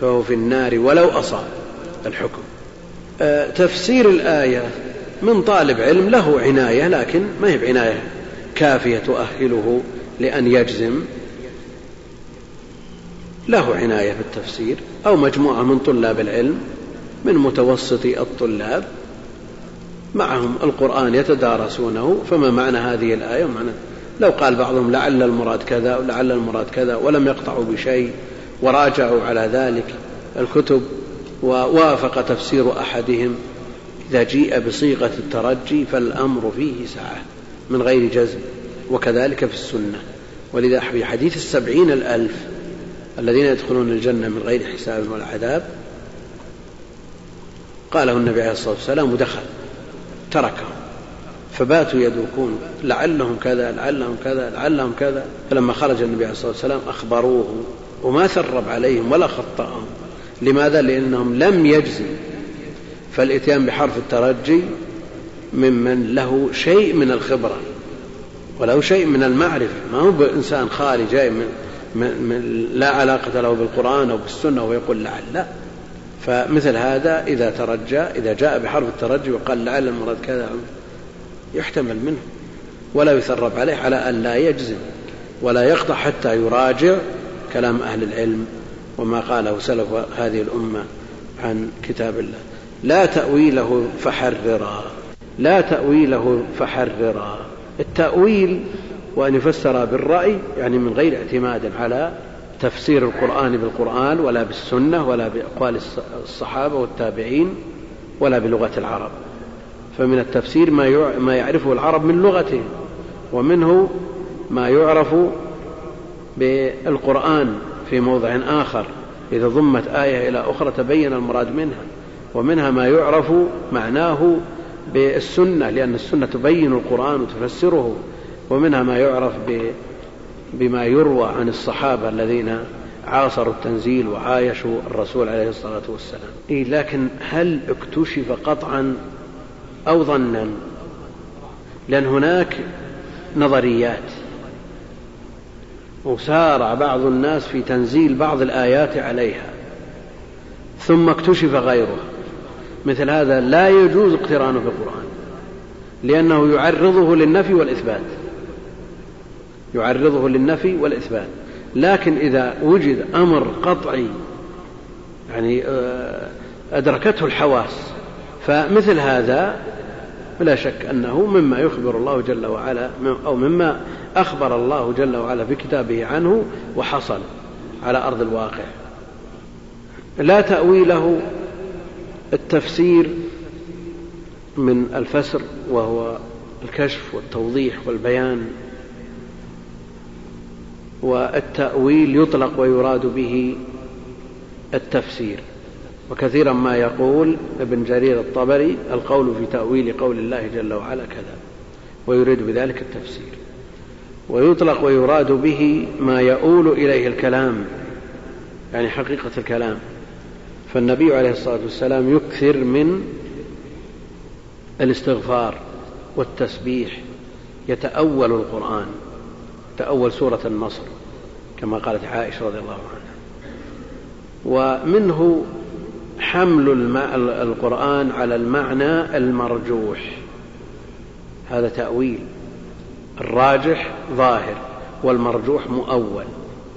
فهو في النار ولو أصاب الحكم. أه تفسير الآية من طالب علم له عناية لكن ما هي بعناية؟ كافية تؤهله لأن يجزم. له عناية بالتفسير أو مجموعة من طلاب العلم من متوسطي الطلاب. معهم القرآن يتدارسونه فما معنى هذه الآية؟ ومعنى لو قال بعضهم لعل المراد كذا ولعل المراد كذا ولم يقطعوا بشيء وراجعوا على ذلك الكتب ووافق تفسير أحدهم إذا جيء بصيغة الترجي فالأمر فيه سعة من غير جزم وكذلك في السنة. ولذا في حديث السبعين الألف الذين يدخلون الجنة من غير حساب ولا عذاب قاله النبي عليه الصلاة والسلام ودخل تركهم فباتوا يدوكون لعلهم كذا لعلهم كذا لعلهم كذا. فلما خرج النبي عليه الصلاة والسلام أخبروه وما ثرب عليهم ولا خطأهم. لماذا؟ لأنهم لم يجزم. فالإتيان بحرف الترجي ممن له شيء من الخبرة وله شيء من المعرفة. ما هو بإنسان خالي جاي من, من, من لا علاقة له بالقرآن أو بالسنة ويقول لعل. لا. فمثل هذا إذا ترجى إذا جاء بحرف الترجي وقال لعل المراد كذا يحتمل منه. ولا يثرب عليه على أن لا يجزم ولا يقطع حتى يراجع كلام أهل العلم وما قاله سلف هذه الأمة عن كتاب الله. لا تأويله فحررا. لا تأويله فحررا. التأويل وأن يفسر بالرأي يعني من غير اعتماد على تفسير القرآن بالقرآن ولا بالسنة ولا بأقوال الصحابة والتابعين ولا بلغة العرب. فمن التفسير ما ما يعرفه العرب من لغتهم ومنه ما يعرف بالقرآن في موضع آخر. إذا ضمت آية إلى أخرى تبين المراد منها ومنها ما يعرف معناه بالسنة لأن السنة تبين القرآن وتفسره ومنها ما يعرف بما يروى عن الصحابة الذين عاصروا التنزيل وعايشوا الرسول عليه الصلاة والسلام. إيه لكن هل اكتشف قطعا أو ظنا؟ لأن هناك نظريات. وسارع بعض الناس في تنزيل بعض الآيات عليها. ثم اكتشف غيره مثل هذا لا يجوز اقترانه لأنه يعرضه للنفي والإثبات. يعرضه للنفي والإثبات. لكن إذا وجد أمر قطعي يعني آه، أدركته الحواس فمثل هذا لا شك أنه مما يخبر الله جل وعلا أو مما أخبر الله جل وعلا في كتابه عنه وحصل على أرض الواقع. لا تأويله التفسير من الفسر وهو الكشف والتوضيح والبيان والتأويل يطلق ويراد به التفسير. وكثيرا ما يقول ابن جرير الطبري القول في تأويل قول الله جل وعلا كذا ويريد بذلك التفسير. ويطلق ويراد به ما يؤول إليه الكلام يعني حقيقة الكلام. فالنبي عليه الصلاة والسلام يكثر من الاستغفار والتسبيح يتأول القرآن تأول سورة النصر كما قالت عائشة رضي الله عنها. ومنه حمل القرآن على المعنى المرجوح. هذا تأويل. الراجح ظاهر والمرجوح مؤول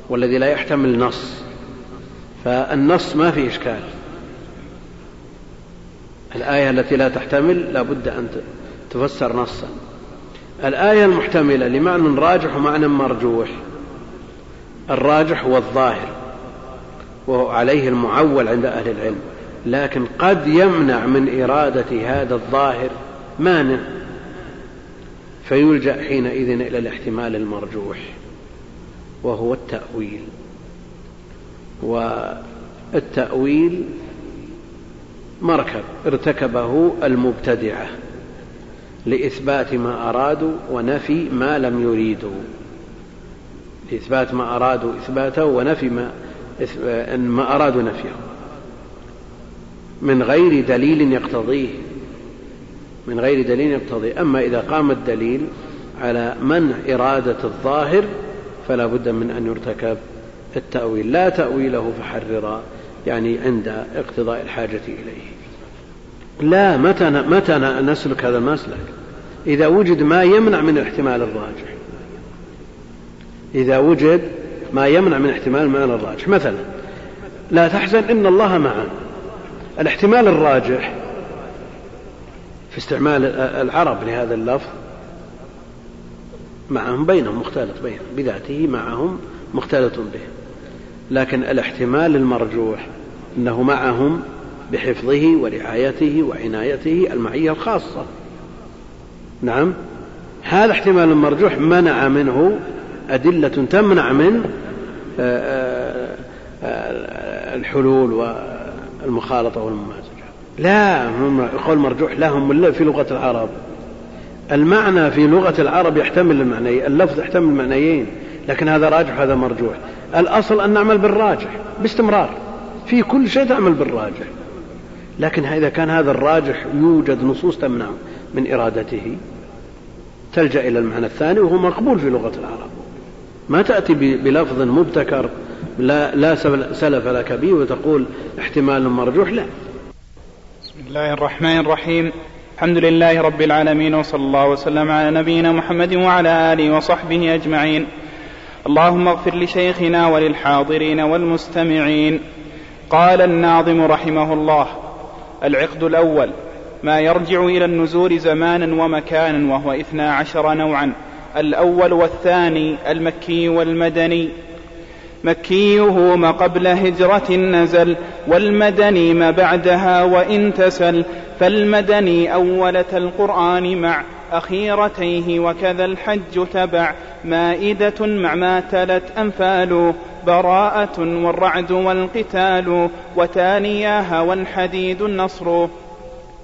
والذي لا يحتمل نص. فالنص ما فيه إشكال. الآية التي لا تحتمل لا بد أن تفسر نصا. الآية المحتملة لمعنى راجح ومعنى مرجوح. الراجح هو الظاهر وعليه المعول عند أهل العلم. لكن قد يمنع من إرادة هذا الظاهر مانع. فيلجأ حينئذ إلى الاحتمال المرجوح وهو التأويل. والتأويل مركب ارتكبه المبتدعة لإثبات ما أرادوا ونفي ما لم يريدوا. لإثبات ما أرادوا إثباته ونفي ما ما أرادوا نفيه. من غير دليل يقتضيه. من غير دليل يقتضيه. أما إذا قام الدليل على منع إرادة الظاهر فلا بد من أن يرتكب التأويل. لا تأويله فحررا. يعني عند اقتضاء الحاجة إليه. لا متى متى نسلك هذا المسلك؟ إذا وجد ما يمنع من الاحتمال الراجح. إذا وجد ما يمنع من احتمال المعنى الراجح. مثلا لا تحزن إن الله معنا. الاحتمال الراجح في استعمال العرب لهذا اللفظ معهم بينهم مختلط بينهم بذاته معهم مختلط به. لكن الاحتمال المرجوح انه معهم بحفظه ورعايته وعنايته المعية الخاصة. نعم. هذا احتمال مرجوح منع منه أدلة تمنع من آه، آه، الحلول والمخالطة والممازجة. لا هم قول مرجوح لا هم في لغة العرب. المعنى في لغة العرب يحتمل المعنيين اللفظ يحتمل المعنيين. لكن هذا راجح وهذا مرجوح. الأصل أن نعمل بالراجح باستمرار. في كل شيء تعمل بالراجح. لكن إذا كان هذا الراجح يوجد نصوص تمنع من إرادته تلجأ إلى المعنى الثاني وهو مقبول في لغة العرب. ما تأتي بلفظ مبتكر لا, لا سلف لك به وتقول احتمال مرجوح لا. بسم الله الرحمن الرحيم. الحمد لله رب العالمين وصلى الله وسلم على نبينا محمد وعلى آله وصحبه أجمعين. اللهم اغفر لشيخنا وللحاضرين والمستمعين. قال الناظم رحمه الله العقد الأول ما يرجع إلى النزول زمانا ومكانا وهو اثنا عشر نوعا. الأول والثاني المكي والمدني. مكيه ما قبل هجرة نزل والمدني ما بعدها وإن تسل. فالمدني أولة القرآن مع أخيرتيه وكذا الحج تبع. مائدة مع ما تلت أنفال براءة والرعد والقتال وتانياها والحديد النصر.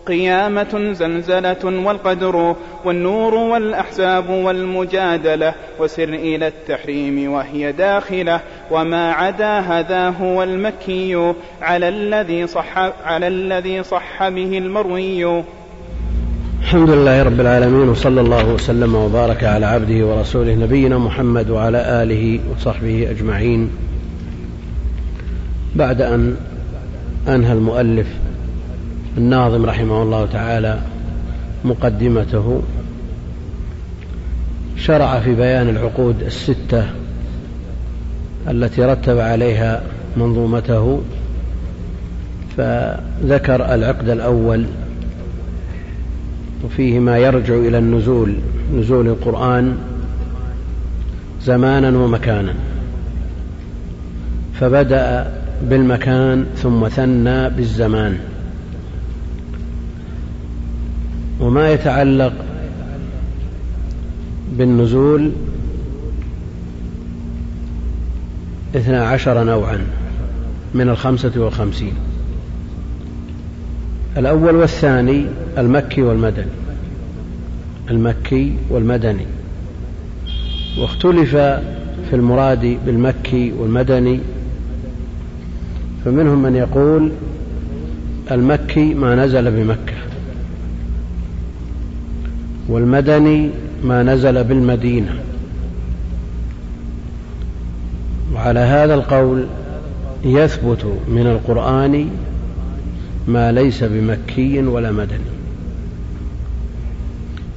قيامة زلزلة والقدر والنور والأحزاب والمجادلة. وسر إلى التحريم وهي داخلة. وما عدا هذا هو المكي على الذي صح على الذي صح به المروي. الحمد لله رب العالمين وصلى الله وسلم وبارك على عبده ورسوله نبينا محمد وعلى آله وصحبه أجمعين. بعد أن أنهى المؤلف الناظم رحمه الله تعالى مقدمته شرع في بيان العقود الستة التي رتب عليها منظومته فذكر العقد الأول وفيه ما يرجع إلى النزول نزول القرآن زمانا ومكانا. فبدأ بالمكان ثم ثنى بالزمان. وما يتعلق بالنزول اثنا عشر نوعا من الخمسة والخمسين. الأول والثاني المكي والمدني. المكي والمدني. واختلف في المراد بالمكي والمدني. فمنهم من يقول المكي ما نزل بمكة. والمدني ما نزل بالمدينة. وعلى هذا القول يثبت من القرآن ما ليس بمكي ولا مدني.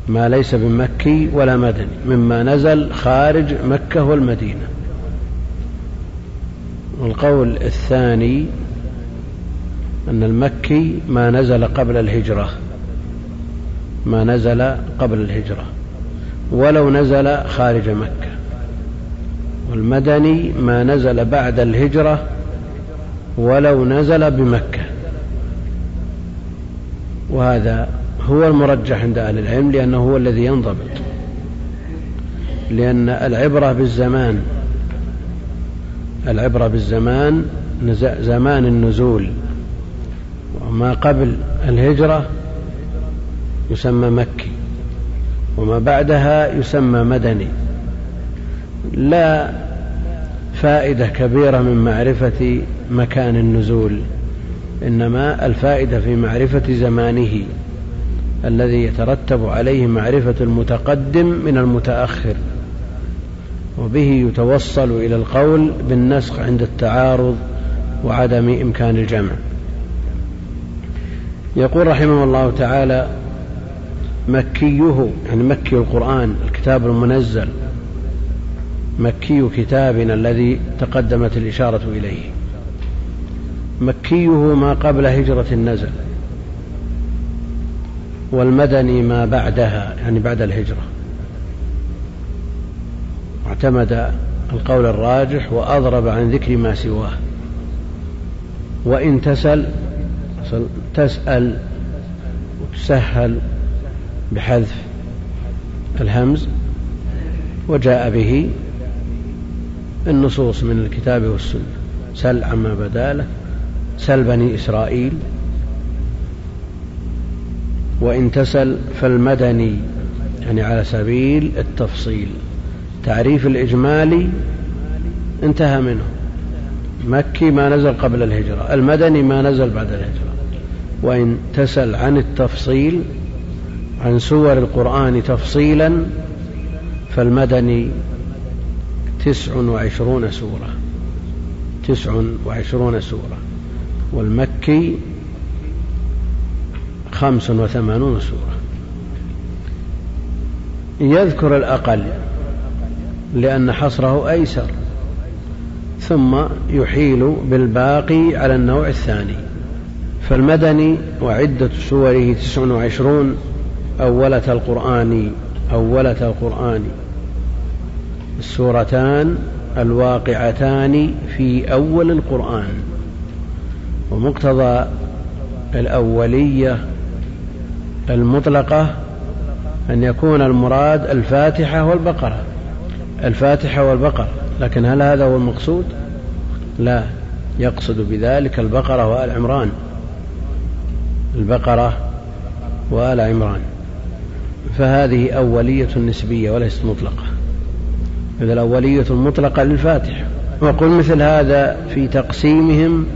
ما ليس بمكي ولا مدني. مما نزل خارج مكة والمدينة. والقول الثاني أن المكي ما نزل قبل الهجرة. ما نزل قبل الهجرة. ولو نزل خارج مكة. والمدني ما نزل بعد الهجرة. ولو نزل بمكة. وهذا هو المرجح عند أهل العلم لأنه هو الذي ينضبط. لأن العبرة بالزمان العبرة بالزمان زمان النزول. وما قبل الهجرة يسمى مكي وما بعدها يسمى مدني. لا فائدة كبيرة من معرفة مكان النزول. إنما الفائدة في معرفة زمانه الذي يترتب عليه معرفة المتقدم من المتأخر وبه يتوصل إلى القول بالنسخ عند التعارض وعدم إمكان الجمع. يقول رحمه الله تعالى مكيه يعني مكي القرآن الكتاب المنزل مكي كتابنا الذي تقدمت الإشارة إليه. مكيه ما قبل هجرة النزل والمدني ما بعدها يعني بعد الهجرة. اعتمد القول الراجح وأضرب عن ذكر ما سواه. وإن تسل تسأل وتسهل بحذف الهمز وجاء به النصوص من الكتاب والسنة. سل عما بدا له سل بني إسرائيل وإن تسل فالمدني يعني على سبيل التفصيل. تعريف الإجمالي انتهى منه. مكي ما نزل قبل الهجرة المدني ما نزل بعد الهجرة. وإن تسل عن التفصيل عن سور القرآن تسع وعشرون سورة. والمكي خمس وثمانون سورة. يذكر الأقل لأن حصره أيسر ثم يحيل بالباقي على النوع الثاني. فالمدني وعدة سوره تسع وعشرون أولة القرآن أولة القرآن. السورتان الواقعتان في أول القرآن. ومقتضى الأولية المطلقة أن يكون المراد الفاتحة والبقرة. الفاتحة والبقرة. لكن هل هذا هو المقصود؟ لا. يقصد بذلك البقرة وآل عمران. البقرة وآل عمران. فهذه أولية نسبية وليست مطلقة. إذا الأولية المطلقة للفاتحة. وقل مثل هذا في تقسيمهم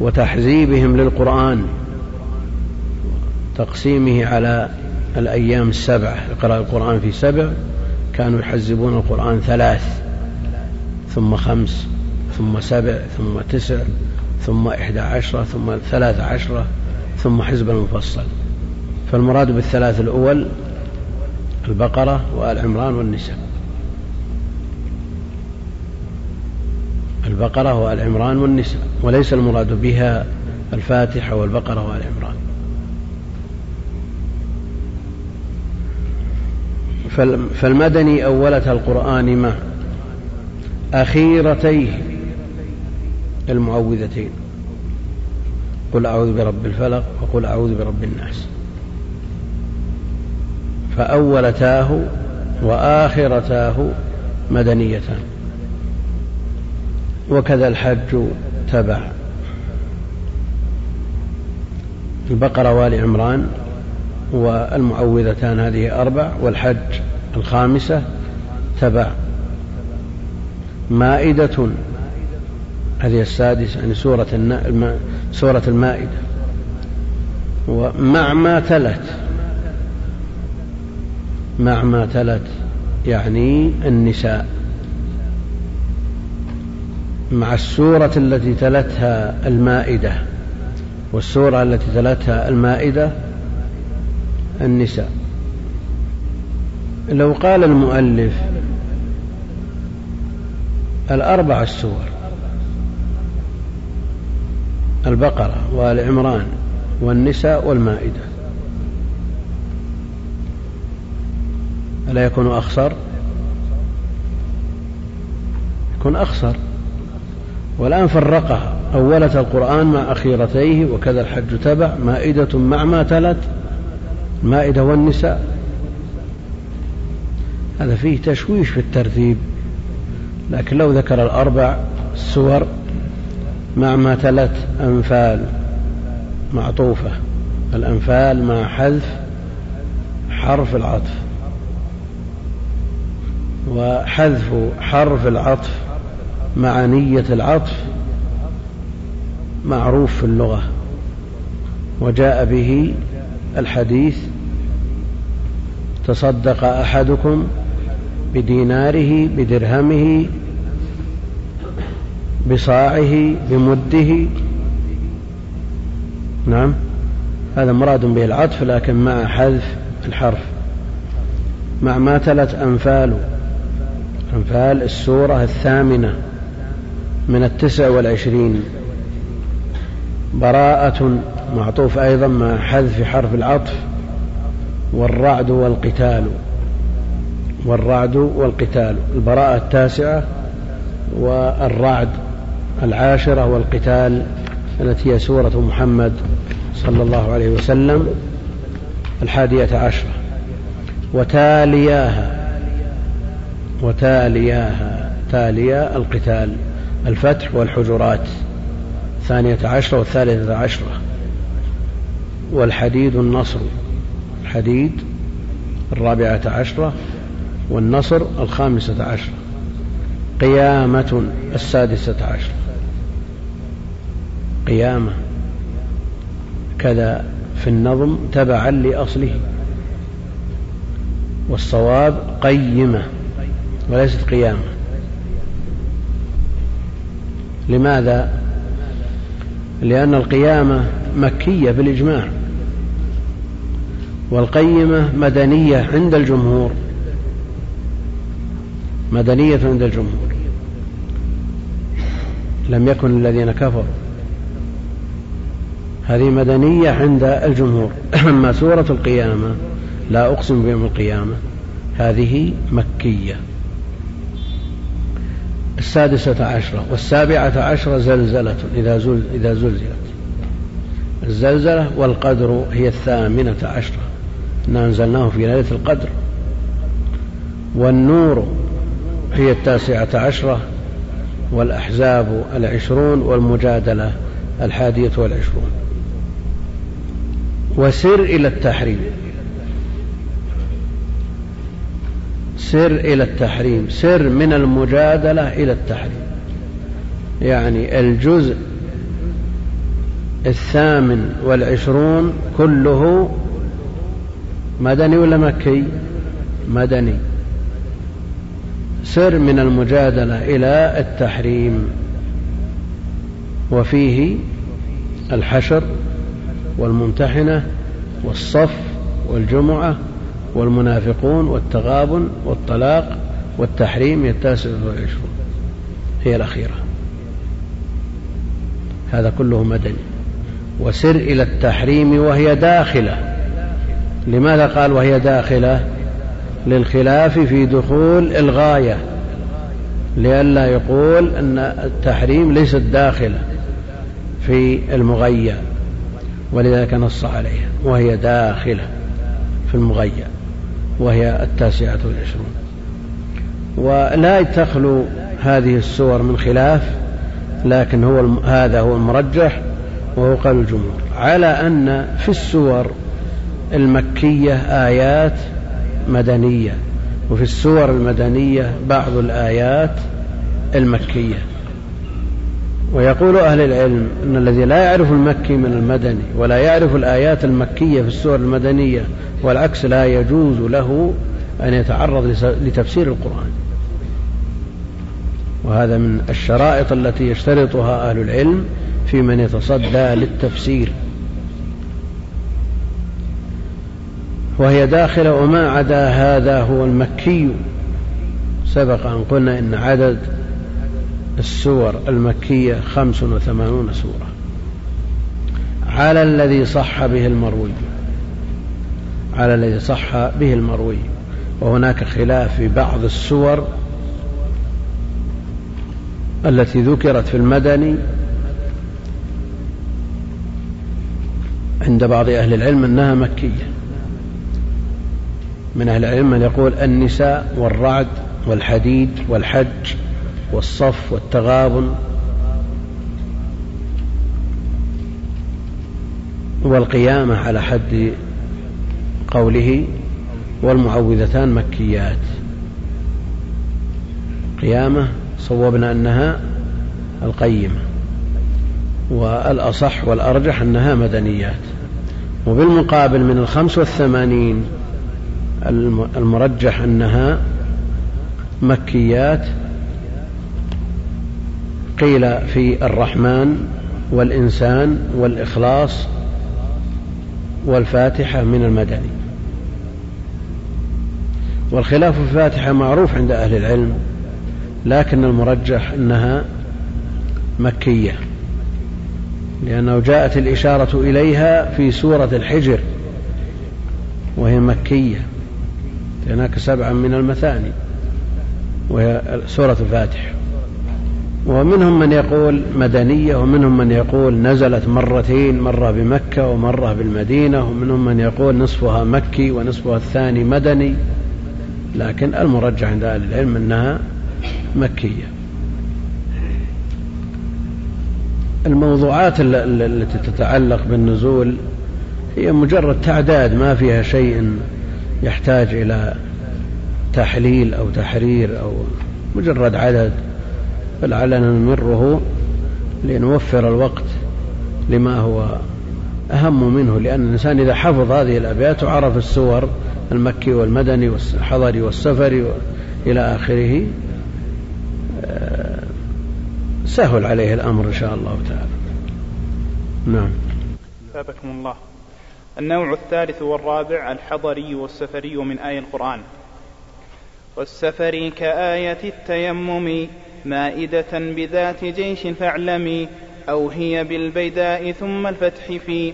وتحزيبهم للقرآن تقسيمه على الأيام السبعة يقرأ القرآن في سبع كانوا يحزبون القرآن ثلاث ثم خمس ثم سبع ثم تسع ثم إحدى عشرة ثم ثلاث عشرة ثم حزب المفصل. فالمراد بالثلاث الأول البقرة وآل عمران والنساء. البقرة وآل عمران والنساء وليس المراد بها الفاتحة والبقرة وآل عمران فالمدني أولة القرآن مع أخيرتيه المعوذتين. قل أعوذ برب الفلق وقل أعوذ برب الناس. فأولتاه وآخرتاه مدنيتان. وكذا الحج تبع. البقرة وآل عمران والمعوذتان هذه أربع والحج الخامسة تبع. مائدة هذه السادسة يعني سورة سورة المائدة. ومع ما تلت مع ما تلت يعني النساء. مع السورة التي تلتها المائدة. والسورة التي تلتها المائدة النساء. لو قال المؤلف الأربع السور البقرة وآل عمران والنساء والمائدة. ألا يكون أخسر؟ يكون أخسر. والآن فرقها. أولة القرآن مع أخيرتيه وكذا الحج تبع. مائدة مع ما تلت المائدة والنساء. هذا فيه تشويش في الترتيب. لكن لو ذكر الأربع السور مع ما تلت أنفال معطوفة. الأنفال مع حذف حرف العطف. وحذف حرف العطف مع نية العطف معروف في اللغة وجاء به الحديث تصدق أحدكم بديناره بدرهمه بصاعه بمده؟ نعم هذا مراد به العطف لكن مع حذف الحرف. مع ما تلت أنفال أنفال السورة الثامنة. من التسع والعشرين. براءة معطوف أيضا مع حذف حرف العطف والرعد والقتال. والرعد والقتال. البراءة التاسعة والرعد العاشرة والقتال التي هي سورة محمد صلى الله عليه وسلم الحادية عشرة. وتالياها. وتالياها. تاليا القتال. الفتح والحجرات الثانية عشرة والثالثة عشرة. والحديد النصر الحديد الرابعة عشرة والنصر الخامسة عشرة. قيامة السادسة عشرة. قيامة. كذا في النظم تبعا لأصله. والصواب قيمة وليست قيامة. لماذا؟ لأن القيامة مكية بالإجماع والقيمة مدنية عند الجمهور مدنية عند الجمهور. لم يكن الذين كفروا. هذه مدنية عند الجمهور. أما سورة القيامة لا أقسم بيوم القيامة هذه مكية. السادسة عشرة والسابعة عشرة زلزلة إذا, زل إذا زلزلت. الزلزلة والقدر هي الثامنة عشرة. إنا أنزلناه في ليلة القدر. والنور هي التاسعة عشرة. والأحزاب العشرون والمجادلة الحادية والعشرون. وسر إلى التحريم. سر إلى التحريم سر من المجادلة إلى التحريم. يعني الجزء الثامن والعشرون كله مدني ولا مكي؟ مدني. سر من المجادلة إلى التحريم. وفيه الحشر والممتحنة والصف والجمعة والمنافقون والتغابن والطلاق والتحريم هي التاسعة والعشرون. هي الأخيرة. هذا كله مدني. وسر إلى التحريم وهي داخلة. لماذا قال وهي داخلة؟ للخلاف في دخول الغاية. لئلا يقول أن التحريم ليست داخلة في المغيى ولذلك نص عليها. وهي داخلة في المغيى وهي التاسعة والعشرون. ولا تخلو هذه السور من خلاف لكن هو هذا هو المرجح وهو قول الجمهور. على أن في السور المكية آيات مدنية وفي السور المدنية بعض الآيات المكية. ويقول أهل العلم أن الذي لا يعرف المكي من المدني ولا يعرف الآيات المكية في السور المدنية والعكس لا يجوز له أن يتعرض لتفسير القرآن. وهذا من الشرائط التي يشترطها أهل العلم في من يتصدى للتفسير. وهي داخلة وما عدا هذا هو المكي. سبق أن قلنا إن عدد السور المكية خمس وثمانون سورة. على الذي صح به المروي. على الذي صح به المروي. وهناك خلاف في بعض السور التي ذكرت في المدني عند بعض أهل العلم أنها مكية. من أهل العلم من يقول النساء والرعد والحديد والحج والصف والتغابن والقيامة على حد قوله والمعوذتان مكيات. قيامة صوبنا أنها القيمة والأصح والأرجح أنها مدنيات. وبالمقابل من الخمس والثمانين المرجح أنها مكيات قيل في الرحمن والإنسان والإخلاص والفاتحة من المدني. والخلاف في الفاتحة معروف عند أهل العلم لكن المرجح أنها مكية لأنه جاءت الإشارة إليها في سورة الحجر وهي مكية هناك سبعا من المثاني وهي سورة الفاتحة ومنهم من يقول مدنية ومنهم من يقول نزلت مرتين مرة بمكة ومرة بالمدينة ومنهم من يقول نصفها مكي ونصفها الثاني مدني. لكن المرجح عند أهل العلم أنها مكية. الموضوعات التي تتعلق بالنزول هي مجرد تعداد ما فيها شيء يحتاج إلى تحليل أو تحرير أو مجرد عدد. فلعلنا نمره لنوفر الوقت لما هو أهم منه لأن الإنسان إذا حفظ هذه الأبيات وعرف السور المكي والمدني والحضري والسفري إلى آخره سهل عليه الأمر إن شاء الله تعالى. نعم. ثابكم الله. النوع الثالث والرابع الحضري والسفري من آي القرآن. والسفر كآية التيمم مائدة بذات جيش فاعلمي أو هي بالبيداء ثم الفتح في.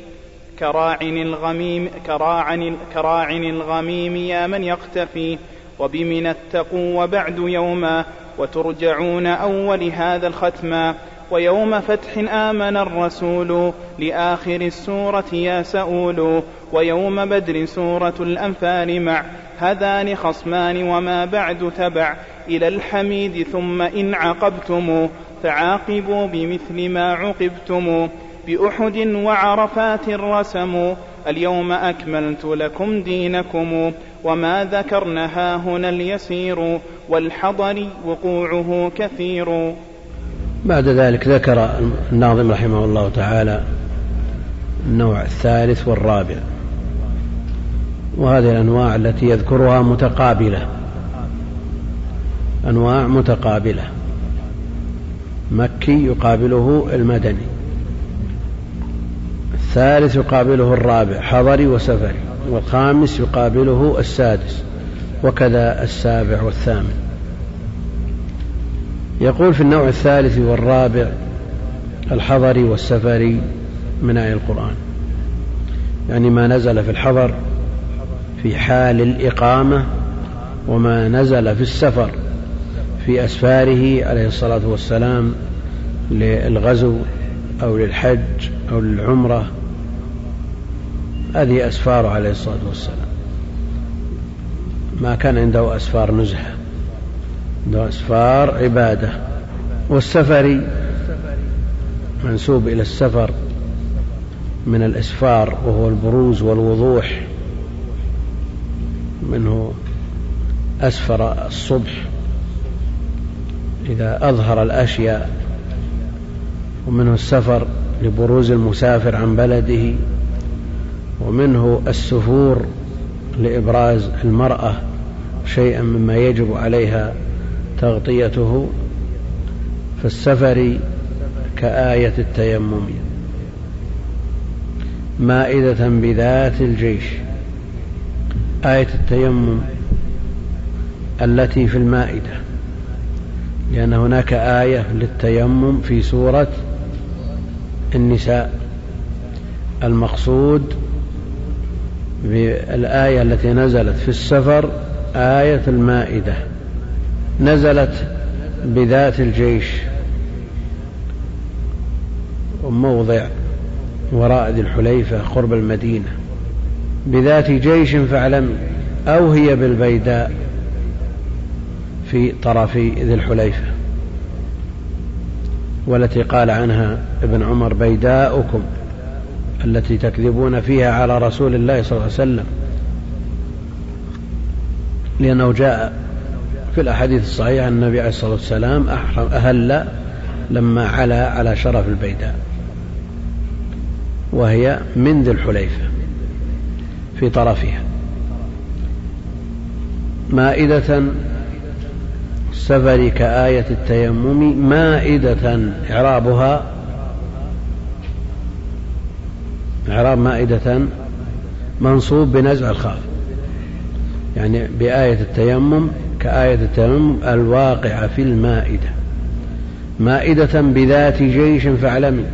كراعن الغميم كراعن, كراعن الغميم يا من يقتفي وبمن اتقوا وبعد يوما وترجعون أول هذا الختما ويوم فتح آمن الرسول لآخر السورة يا سؤول. ويوم بدر سورة الأنفال مع هذان خصمان وما بعد تبع. إلى الحميد ثم إن عقبتم فعاقبوا بمثل ما عقبتم بأحد وعرفات رسموا اليوم أكملت لكم دينكم وما ذكرنا هنا اليسير والحضر وقوعه كثير. بعد ذلك ذكر الناظم رحمه الله تعالى النوع الثالث والرابع وهذه الأنواع التي يذكرها متقابلة. أنواع متقابلة. مكي يقابله المدني. الثالث يقابله الرابع حضري وسفري. والخامس يقابله السادس وكذا السابع والثامن. يقول في النوع الثالث والرابع الحضري والسفري من آية القرآن. يعني ما نزل في الحضر في حال الإقامة وما نزل في السفر. في أسفاره عليه الصلاة والسلام للغزو أو للحج أو للعمرة. هذه أسفاره عليه الصلاة والسلام. ما كان عنده أسفار نزهة. عنده أسفار عبادة. والسفري منسوب إلى السفر من الإسفار وهو البروز والوضوح. منه أسفر الصبح إذا أظهر الأشياء ومنه السفر لبروز المسافر عن بلده ومنه السفور لإبراز المرأة شيئا مما يجب عليها تغطيته فالسفر كآية التيمم. مائدة بذات الجيش. آية التيمم التي في المائدة. لأن هناك آية للتيمم في سورة النساء. المقصود بالآية التي نزلت في السفر آية المائدة. نزلت بذات الجيش وموضع وراء ذي الحليفة قرب المدينة. بذات جيش فاعلمي. أو هي بالبيداء. في طرف ذي الحليفة والتي قال عنها ابن عمر بيداؤكم التي تكذبون فيها على رسول الله صلى الله عليه وسلم لأنه جاء في الأحاديث الصحيحة أن النبي عليه الصلاة والسلام أهل لما علا على شرف البيداء وهي من ذي الحليفة في طرفها. مائدة السفر كآية التيمم مائدة إعرابها إعراب مائدة منصوب بنزع الخاف يعني بآية التيمم كآية التيمم الواقعة في المائدة مائدة بذات جيش فاعلمي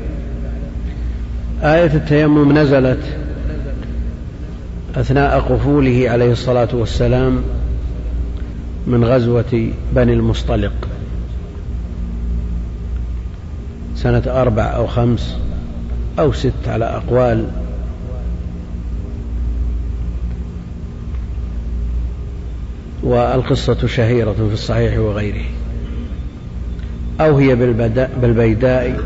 آية التيمم نزلت أثناء قفوله عليه الصلاة والسلام من غزوة بني المصطلق. سنة أربع أو خمس أو ست على أقوال. والقصة شهيرة في الصحيح وغيره. أو هي بالبيداء.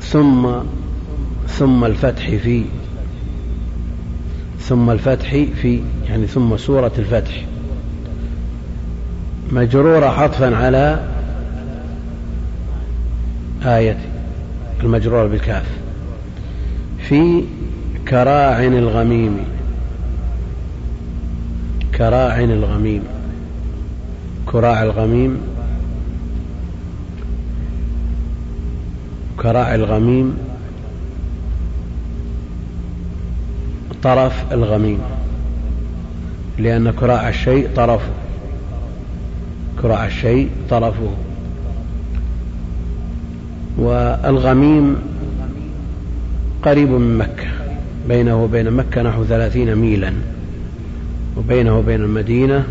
ثم ثم الفتح في ثم الفتح في يعني ثم سورة الفتح. مجرورة حطفا على آية المجرورة بالكاف. في كراعن الغميم. كراعن الغميم. كراع الغميم. كراع الغميم. طرف الغميم. لأن كراع الشيء طرفه. كراع الشيء طرفه والغميم قريب من مكة. بينه وبين مكة نحو ثلاثين ميلا. وبينه وبين المدينة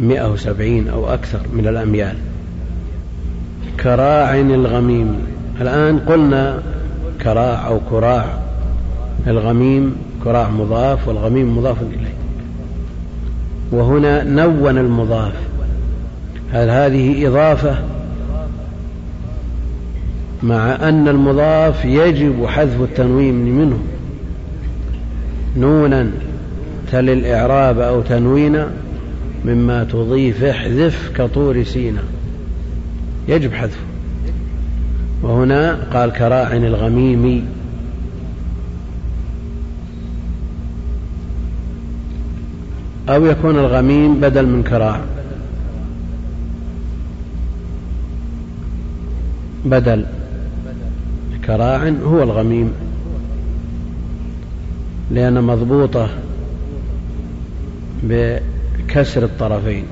مئة وسبعين أو أكثر من الأميال. كراع الغميم. الآن قلنا كراع أو كراع. الغميم كراع مضاف والغميم مضاف إليه. وهنا نون المضاف. هل هذه إضافة؟ مع أن المضاف يجب حذف التنوين منه. نونا تل الإعراب أو تنوينا مما تضيف احذف كطور سينا. يجب حذفه. وهنا قال كراع الغميم أو يكون الغميم بدل من كراع. بدل كراع هو الغميم لأن مضبوطة بكسر الطرفين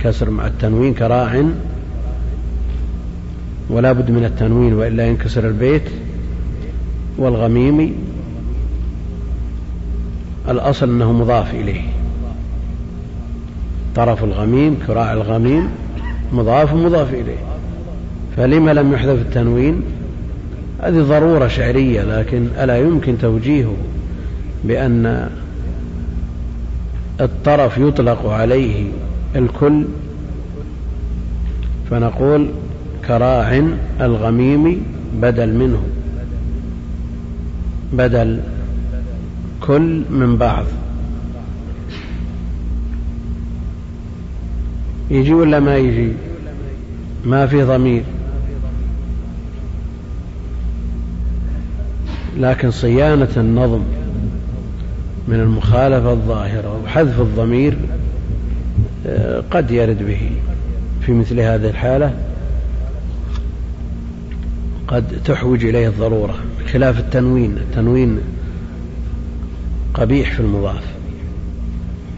كسر مع التنوين كراع ولا بد من التنوين وإلا ينكسر البيت. والغميم الأصل أنه مضاف إليه. طرف الغميم كراع الغميم مضاف مضاف إليه. فلما لم يحذف التنوين؟ هذه ضرورة شعرية لكن ألا يمكن توجيهه بأن الطرف يطلق عليه الكل؟ فنقول كراع الغميم بدل منه. بدل كل من بعض. يجي ولا ما يجي؟ ما في ضمير. لكن صيانة النظم من المخالفة الظاهرة وحذف الضمير آه، قد يرد به. في مثل هذه الحالة قد تحوج إليه الضرورة خلاف التنوين. التنوين قبيح في المضاف.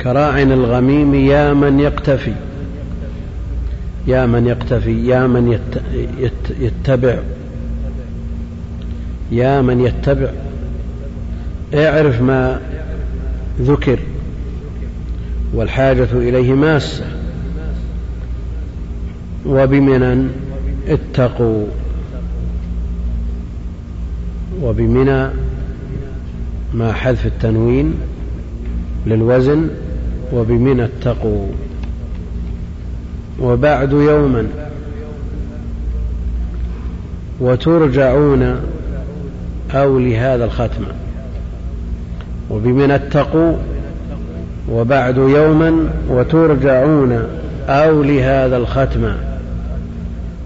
كراع الغميم يا من يقتفي. يا من يقتفي يا من يتبع. يا من يتبع. اعرف ما ذكر. والحاجة إليه ماسة. وبمنى اتقوا. وبمنى مع حذف التنوين للوزن. وبمنى اتقوا. وبعد يوما وترجعون أو لهذا الختم. وبمن اتقوا وبعد يوما وترجعون أو لهذا الختم.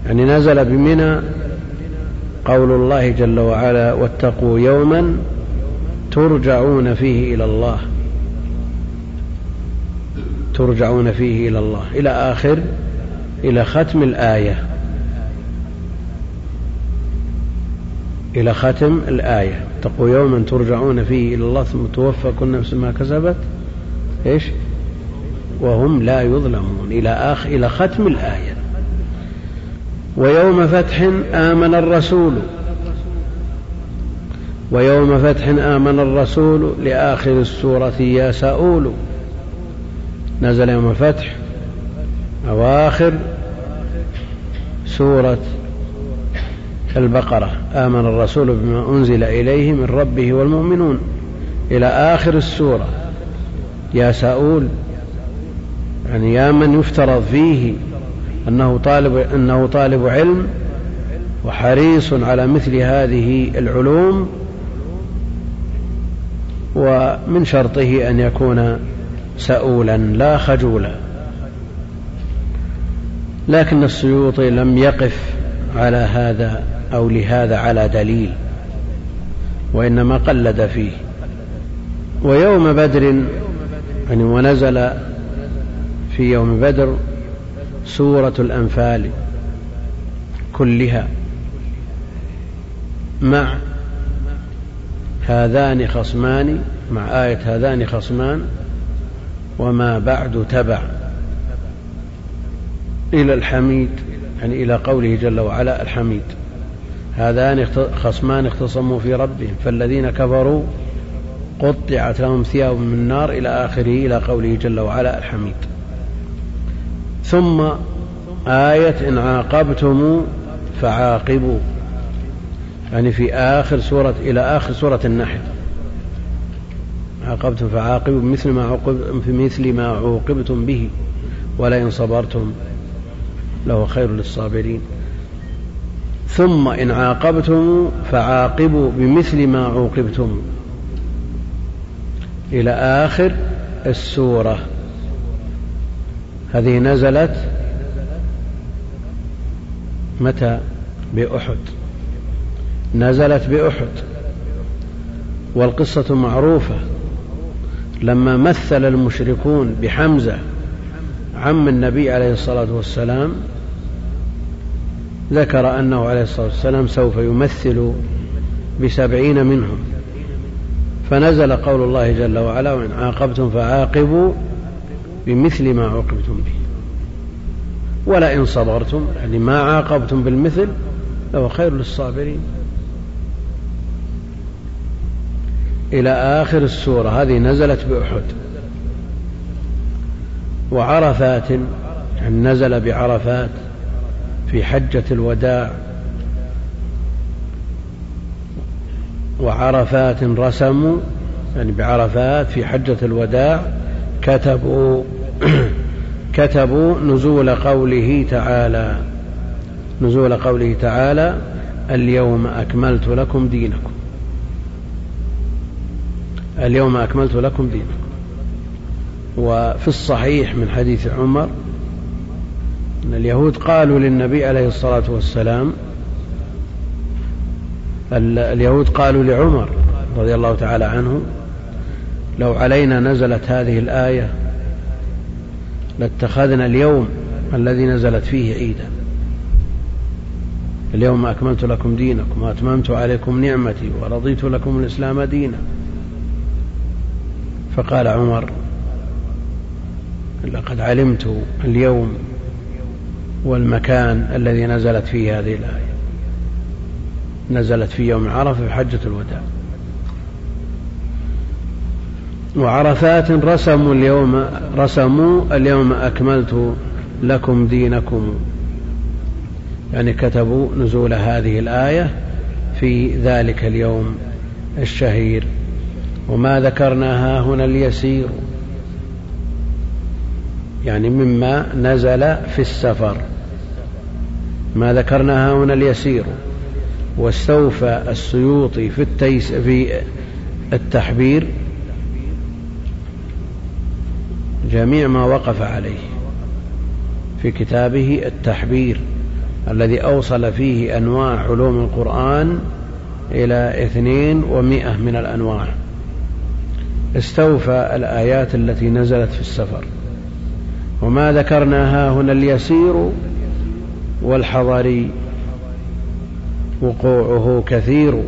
يعني نزل بمنى قول الله جل وعلا واتقوا يوما ترجعون فيه إلى الله. ترجعون فيه إلى الله. إلى آخر إلى ختم الآية. إلى ختم الآية. اتقوا يوما ترجعون فيه إلى الله ثم توفى كل نفس ما كسبت. إيش؟ وهم لا يظلمون. إلى آخر إلى ختم الآية. ويوم فتح آمن الرسول. ويوم فتح آمن الرسول لآخر السورة يا سؤول. نزل يوم الفتح أواخر سورة البقرة. آمن الرسول بما أنزل إليه من ربه والمؤمنون. إلى آخر السورة. يا سؤول يعني يا من يفترض فيه أنه طالب أنه طالب علم وحريص على مثل هذه العلوم ومن شرطه أن يكون سؤولا لا خجولا. لكن السيوطي لم يقف على هذا أو لهذا على دليل وإنما قلد فيه. ويوم بدر يعني ونزل في يوم بدر سورة الأنفال كلها مع هذان خصمان مع آية هذان خصمان وما بعد تبع. إلى الحميد يعني إلى قوله جل وعلا الحميد. هذان خصمان اختصموا في ربهم فالذين كفروا قطعت لهم ثياب من نار إلى آخره إلى قوله جل وعلا الحميد. ثم آية إن عاقبتم فعاقبوا. يعني في آخر سورة إلى آخر سورة النحل. عاقبتم فعاقبوا بمثل ما عوقب مثل ما عوقبتم به ولئن صبرتم لهو خير للصابرين. ثم إن عاقبتم فعاقبوا بمثل ما عوقبتم. إلى آخر السورة. هذه نزلت متى؟ بأحد. نزلت بأحد. والقصة معروفة. لما مثل المشركون بحمزة عم النبي عليه الصلاة والسلام ذكر أنه عليه الصلاة والسلام سوف يمثل بسبعين منهم. فنزل قول الله جل وعلا وإن عاقبتم فعاقبوا بمثل ما عوقبتم به. ولئن صبرتم يعني ما عاقبتم بالمثل لهو خير للصابرين. إلى آخر السورة هذه نزلت بأحد. وعرفات يعني نزل بعرفات في حجة الوداع. وعرفات رسموا يعني بعرفات في حجة الوداع كتبوا كتبوا نزول قوله تعالى. نزول قوله تعالى اليوم أكملت لكم دينكم. اليوم أكملت لكم دينكم وفي الصحيح من حديث عمر أن اليهود قالوا للنبي عليه الصلاة والسلام اليهود قالوا لعمر رضي الله تعالى عنه لو علينا نزلت هذه الآية لاتخذنا اليوم الذي نزلت فيه عيدا. اليوم أكملت لكم دينكم وأتممت عليكم نعمتي ورضيت لكم الإسلام دينا. فقال عمر لقد علمت اليوم والمكان الذي نزلت فيه هذه الآية. نزلت في يوم عرفة في حجة الوداع. وعرفات رسموا اليوم رسموا اليوم أكملت لكم دينكم. يعني كتبوا نزول هذه الآية في ذلك اليوم الشهير. وما ذكرناها هنا اليسير. يعني مما نزل في السفر. ما ذكرناها هنا اليسير. واستوفى السيوطي في التيس في التحبير. جميع ما وقف عليه في كتابه التحبير الذي أوصل فيه أنواع علوم القرآن إلى اثنين ومائة من الأنواع. استوفى الآيات التي نزلت في السفر. وما ذكرناها هنا اليسير والحضري وقوعه كثير.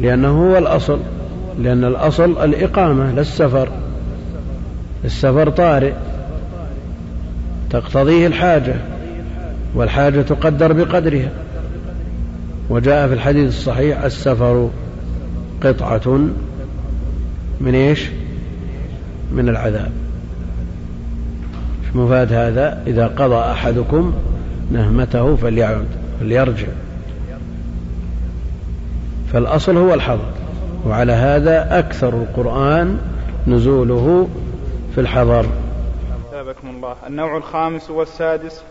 لأنه هو الأصل لأن الأصل الإقامة لا السفر. السفر طارئ تقتضيه الحاجة والحاجة تقدر بقدرها. وجاء في الحديث الصحيح السفر قطعة من إيش؟ من العذاب. مفاد هذا؟ إذا قضى أحدكم نهمته فليعد فليرجع. فالأصل هو الحضر وعلى هذا أكثر القرآن نزوله في الحضر الله النوع الخامس والسادس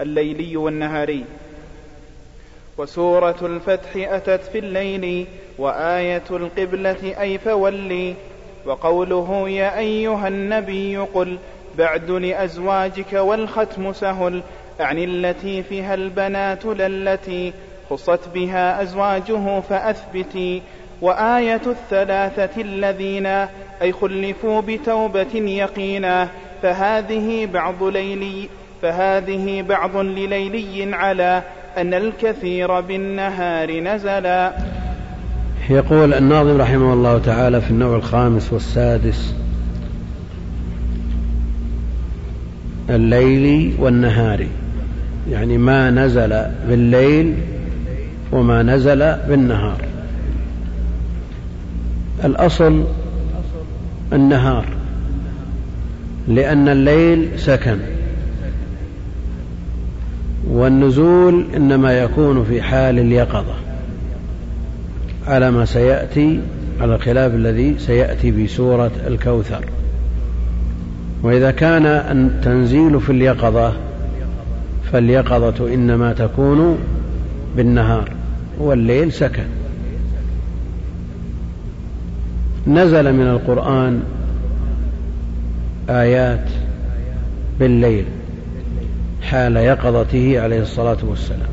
الليلي والنهاري. وسورة الفتح أتت في الليل وآية القبلة أي فولي وقوله يا أيها النبي قل بعد لأزواجك والختم سهل أعني التي فيها البنات للتي خصت بها أزواجه فأثبتي وآية الثلاثة الذين أي خلفوا بتوبة يقينا فهذه بعض ليلي فهذه بعض لليلي على أن الكثير بالنهار نزلا. يقول الناظم رحمه الله تعالى في النوع الخامس والسادس. الليل والنهار. يعني ما نزل بالليل وما نزل بالنهار. الأصل النهار. لأن الليل سكن. والنزول إنما يكون في حال اليقظة على ما سيأتي على الخلاف الذي سيأتي في سورة الكوثر. وإذا كان التنزيل في اليقظة فاليقظة إنما تكون بالنهار والليل سكن. نزل من القرآن آيات بالليل. حال يقظته عليه الصلاة والسلام.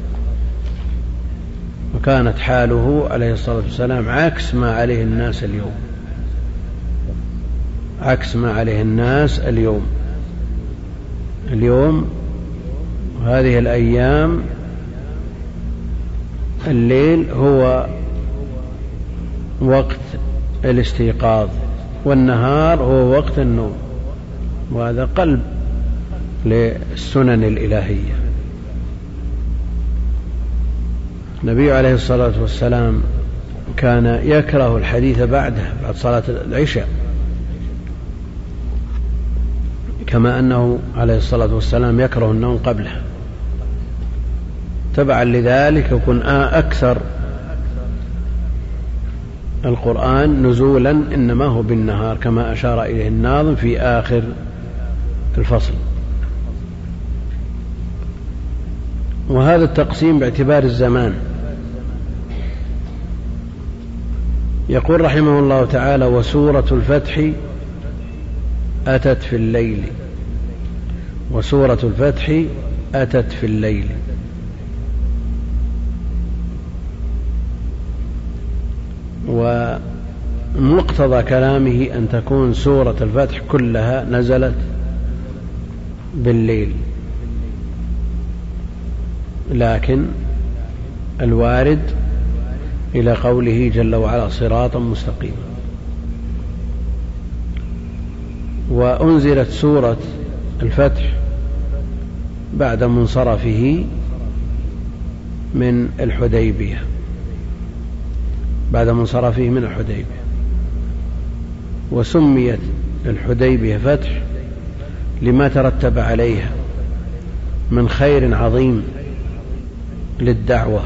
وكانت حاله عليه الصلاة والسلام عكس ما عليه الناس اليوم. عكس ما عليه الناس اليوم. اليوم هذه الأيام الليل هو وقت الاستيقاظ والنهار هو وقت النوم وهذا قلب للسنن الإلهية. النبي عليه الصلاة والسلام كان يكره الحديث بعده بعد صلاة العشاء. كما أنه عليه الصلاة والسلام يكره النوم قبله. تبعا لذلك يكون أكثر القرآن نزولا إنما هو بالنهار كما أشار إليه الناظم في آخر الفصل. وهذا التقسيم باعتبار الزمان. يقول رحمه الله تعالى وسورة الفتح أتت في الليل. وسورة الفتح أتت في الليل. ومقتضى كلامه أن تكون سورة الفتح كلها نزلت بالليل. لكن الوارد إلى قوله جل وعلا صراطا مستقيما. وأنزلت سورة الفتح بعد منصرفه من الحديبية. بعد منصرفه من الحديبية. وسميت الحديبية فتح لما ترتب عليها من خير عظيم للدعوة.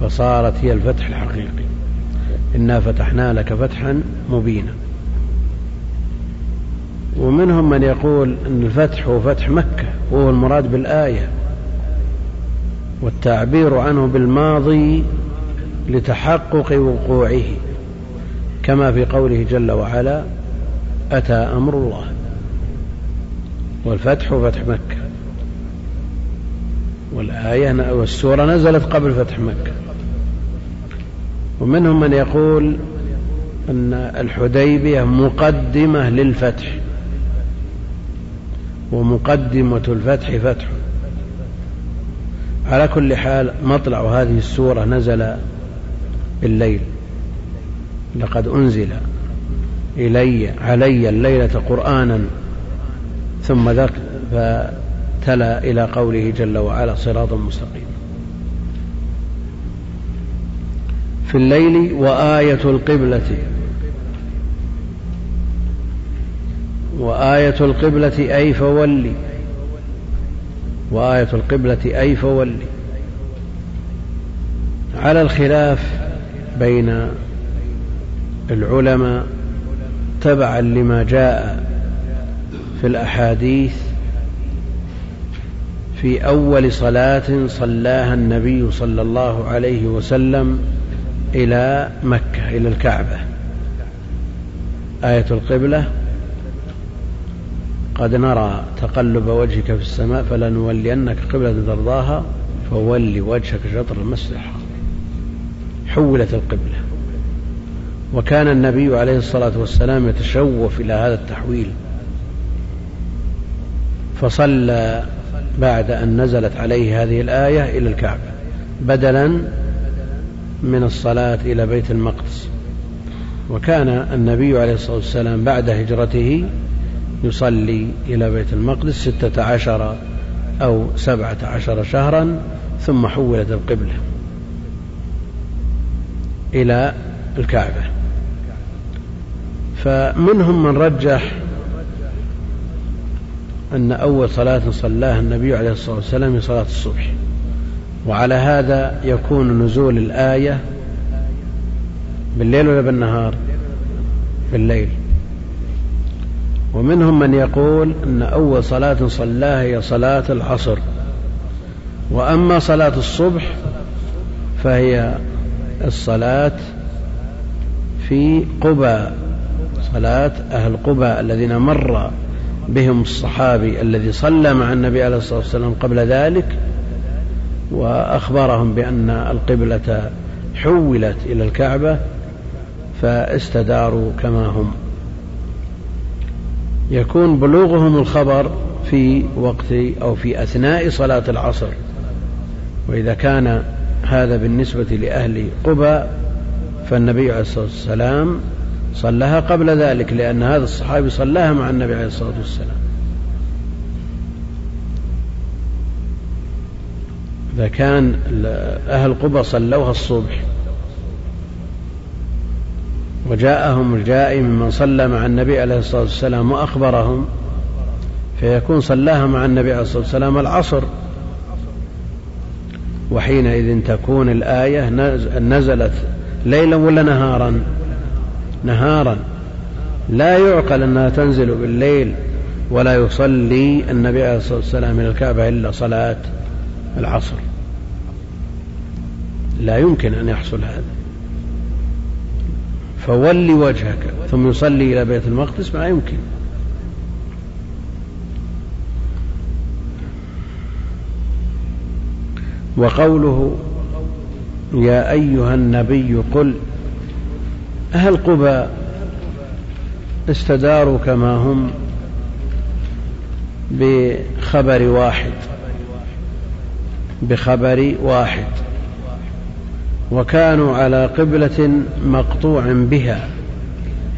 فصارت هي الفتح الحقيقي. إنا فتحنا لك فتحا مبينا. ومنهم من يقول أن الفتح هو فتح مكة وهو المراد بالآية. والتعبير عنه بالماضي لتحقق وقوعه. كما في قوله جل وعلا أتى أمر الله. والفتح فتح مكة. والآية والسورة نزلت قبل فتح مكة. ومنهم من يقول أن الحديبية مقدمة للفتح. ومقدمة الفتح فتح. على كل حال مطلع هذه السورة نزل بالليل لقد أنزل إلي علي الليلة قرآنا ثم ذك فتلا إلى قوله جل وعلا صراطا مستقيما في الليل وآية القبلة وآية القبلة أي فولي وآية القبلة أي فولي. على الخلاف بين العلماء تبعا لما جاء في الأحاديث في أول صلاة صلاها النبي صلى الله عليه وسلم إلى مكة إلى الكعبة. آية القبلة قد نرى تقلب وجهك في السماء فلنولينك قبلة ترضاها فول وجهك شطر المسجد الحرام حولت القبلة. وكان النبي عليه الصلاة والسلام يتشوف إلى هذا التحويل. فصلى بعد أن نزلت عليه هذه الآية إلى الكعبة بدلا من الصلاة إلى بيت المقدس. وكان النبي عليه الصلاة والسلام بعد هجرته يصلي إلى بيت المقدس ستة عشر أو سبعة عشر شهرا ثم حولت القبلة إلى الكعبة. فمنهم من رجح أن أول صلاة صلاها النبي عليه الصلاة والسلام هي صلاة الصبح. وعلى هذا يكون نزول الآية بالليل ولا بالنهار؟ بالليل. ومنهم من يقول أن أول صلاة صلاها هي صلاة العصر. وأما صلاة الصبح فهي الصلاة في قبى صلاة أهل قبى الذين مر بهم الصحابي الذي صلى مع النبي عليه الصلاة والسلام قبل ذلك وأخبرهم بأن القبلة حولت إلى الكعبة فاستداروا كما هم. يكون بلوغهم الخبر في وقت أو في أثناء صلاة العصر وإذا كان هذا بالنسبة لأهل قبى فالنبي عليه الصلاة والسلام صلىها قبل ذلك لأن هذا الصحابي صلاها مع النبي عليه الصلاة والسلام. إذا كان أهل قبى صلوها الصبح وجاءهم الجائي ممن صلى مع النبي عليه الصلاة والسلام وأخبرهم فيكون صلاها مع النبي عليه الصلاة والسلام العصر. وحينئذ تكون الآية نزلت ليلا ولا نهارا. نهارا. لا يعقل أنها تنزل بالليل ولا يصلي النبي عليه الصلاة والسلام إلى الكعبة إلا صلاة العصر. لا يمكن أن يحصل هذا. فولي وجهك ثم يصلي إلى بيت المقدس ما يمكن. وقوله يا أيها النبي قل أهل قبى استداروا كما هم بخبر واحد بخبر واحد وكانوا على قبلة مقطوع بها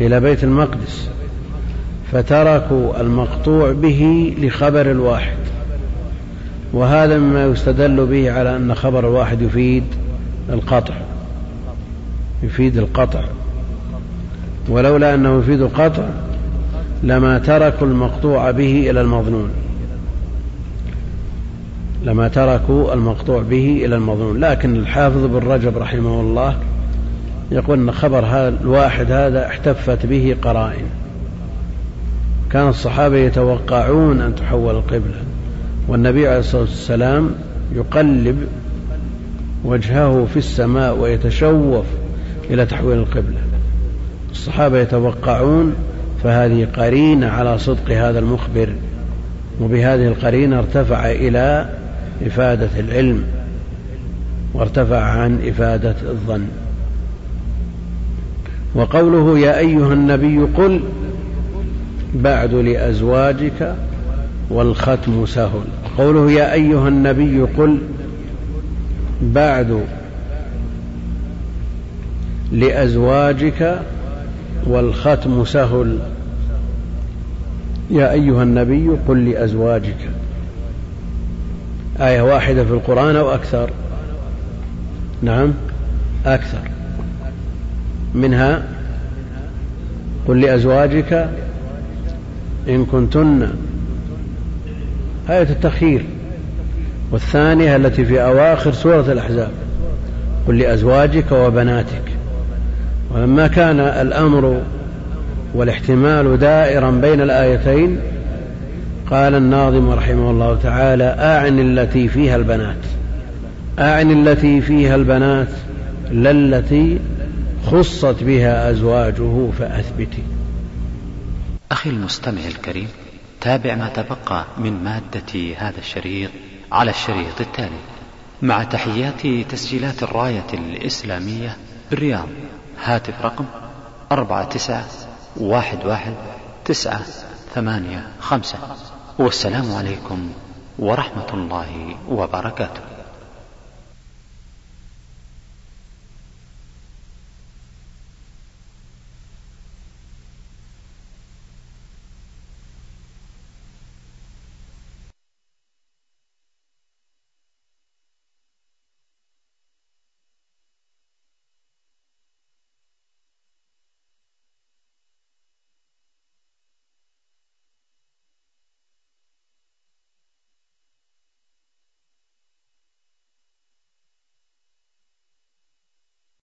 إلى بيت المقدس فتركوا المقطوع به لخبر الواحد وهذا مما يستدل به على أن خبر الواحد يفيد القطع يفيد القطع. ولولا أنه يفيد القطع لما تركوا المقطوع به إلى المظنون. لما تركوا المقطوع به إلى المظنون. لكن الحافظ بن رجب رحمه الله يقول أن خبر هذا الواحد هذا احتفت به قرائن. كان الصحابة يتوقعون أن تحول القبلة. والنبي عليه الصلاة والسلام يقلب وجهه في السماء ويتشوف إلى تحويل القبلة. الصحابة يتوقعون فهذه قرينة على صدق هذا المخبر وبهذه القرينة ارتفع إلى إفادة العلم وارتفع عن إفادة الظن. وقوله يا أيها النبي قل بعد لأزواجك والختم سهل. قوله يا أيها النبي قل بعد لأزواجك والختم سهل. يا أيها النبي قل لأزواجك. آية واحدة في القرآن أو أكثر؟ نعم أكثر. منها قل لأزواجك إن كنتن. آية التخيير والثانية التي في أواخر سورة الأحزاب. قل لأزواجك وبناتك. ولما كان الأمر والاحتمال دائرا بين الآيتين قال الناظم رحمه الله تعالى أعن التي فيها البنات أعن التي فيها البنات لا التي خصت بها أزواجه فأثبتي. أخي المستمع الكريم تابع ما تبقى من مادة هذا الشريط على الشريط التالي مع تحيات تسجيلات الراية الإسلامية بالرياض. هاتف رقم أربعة تسعة واحد واحد تسعة ثمانية خمسة. والسلام عليكم ورحمة الله وبركاته.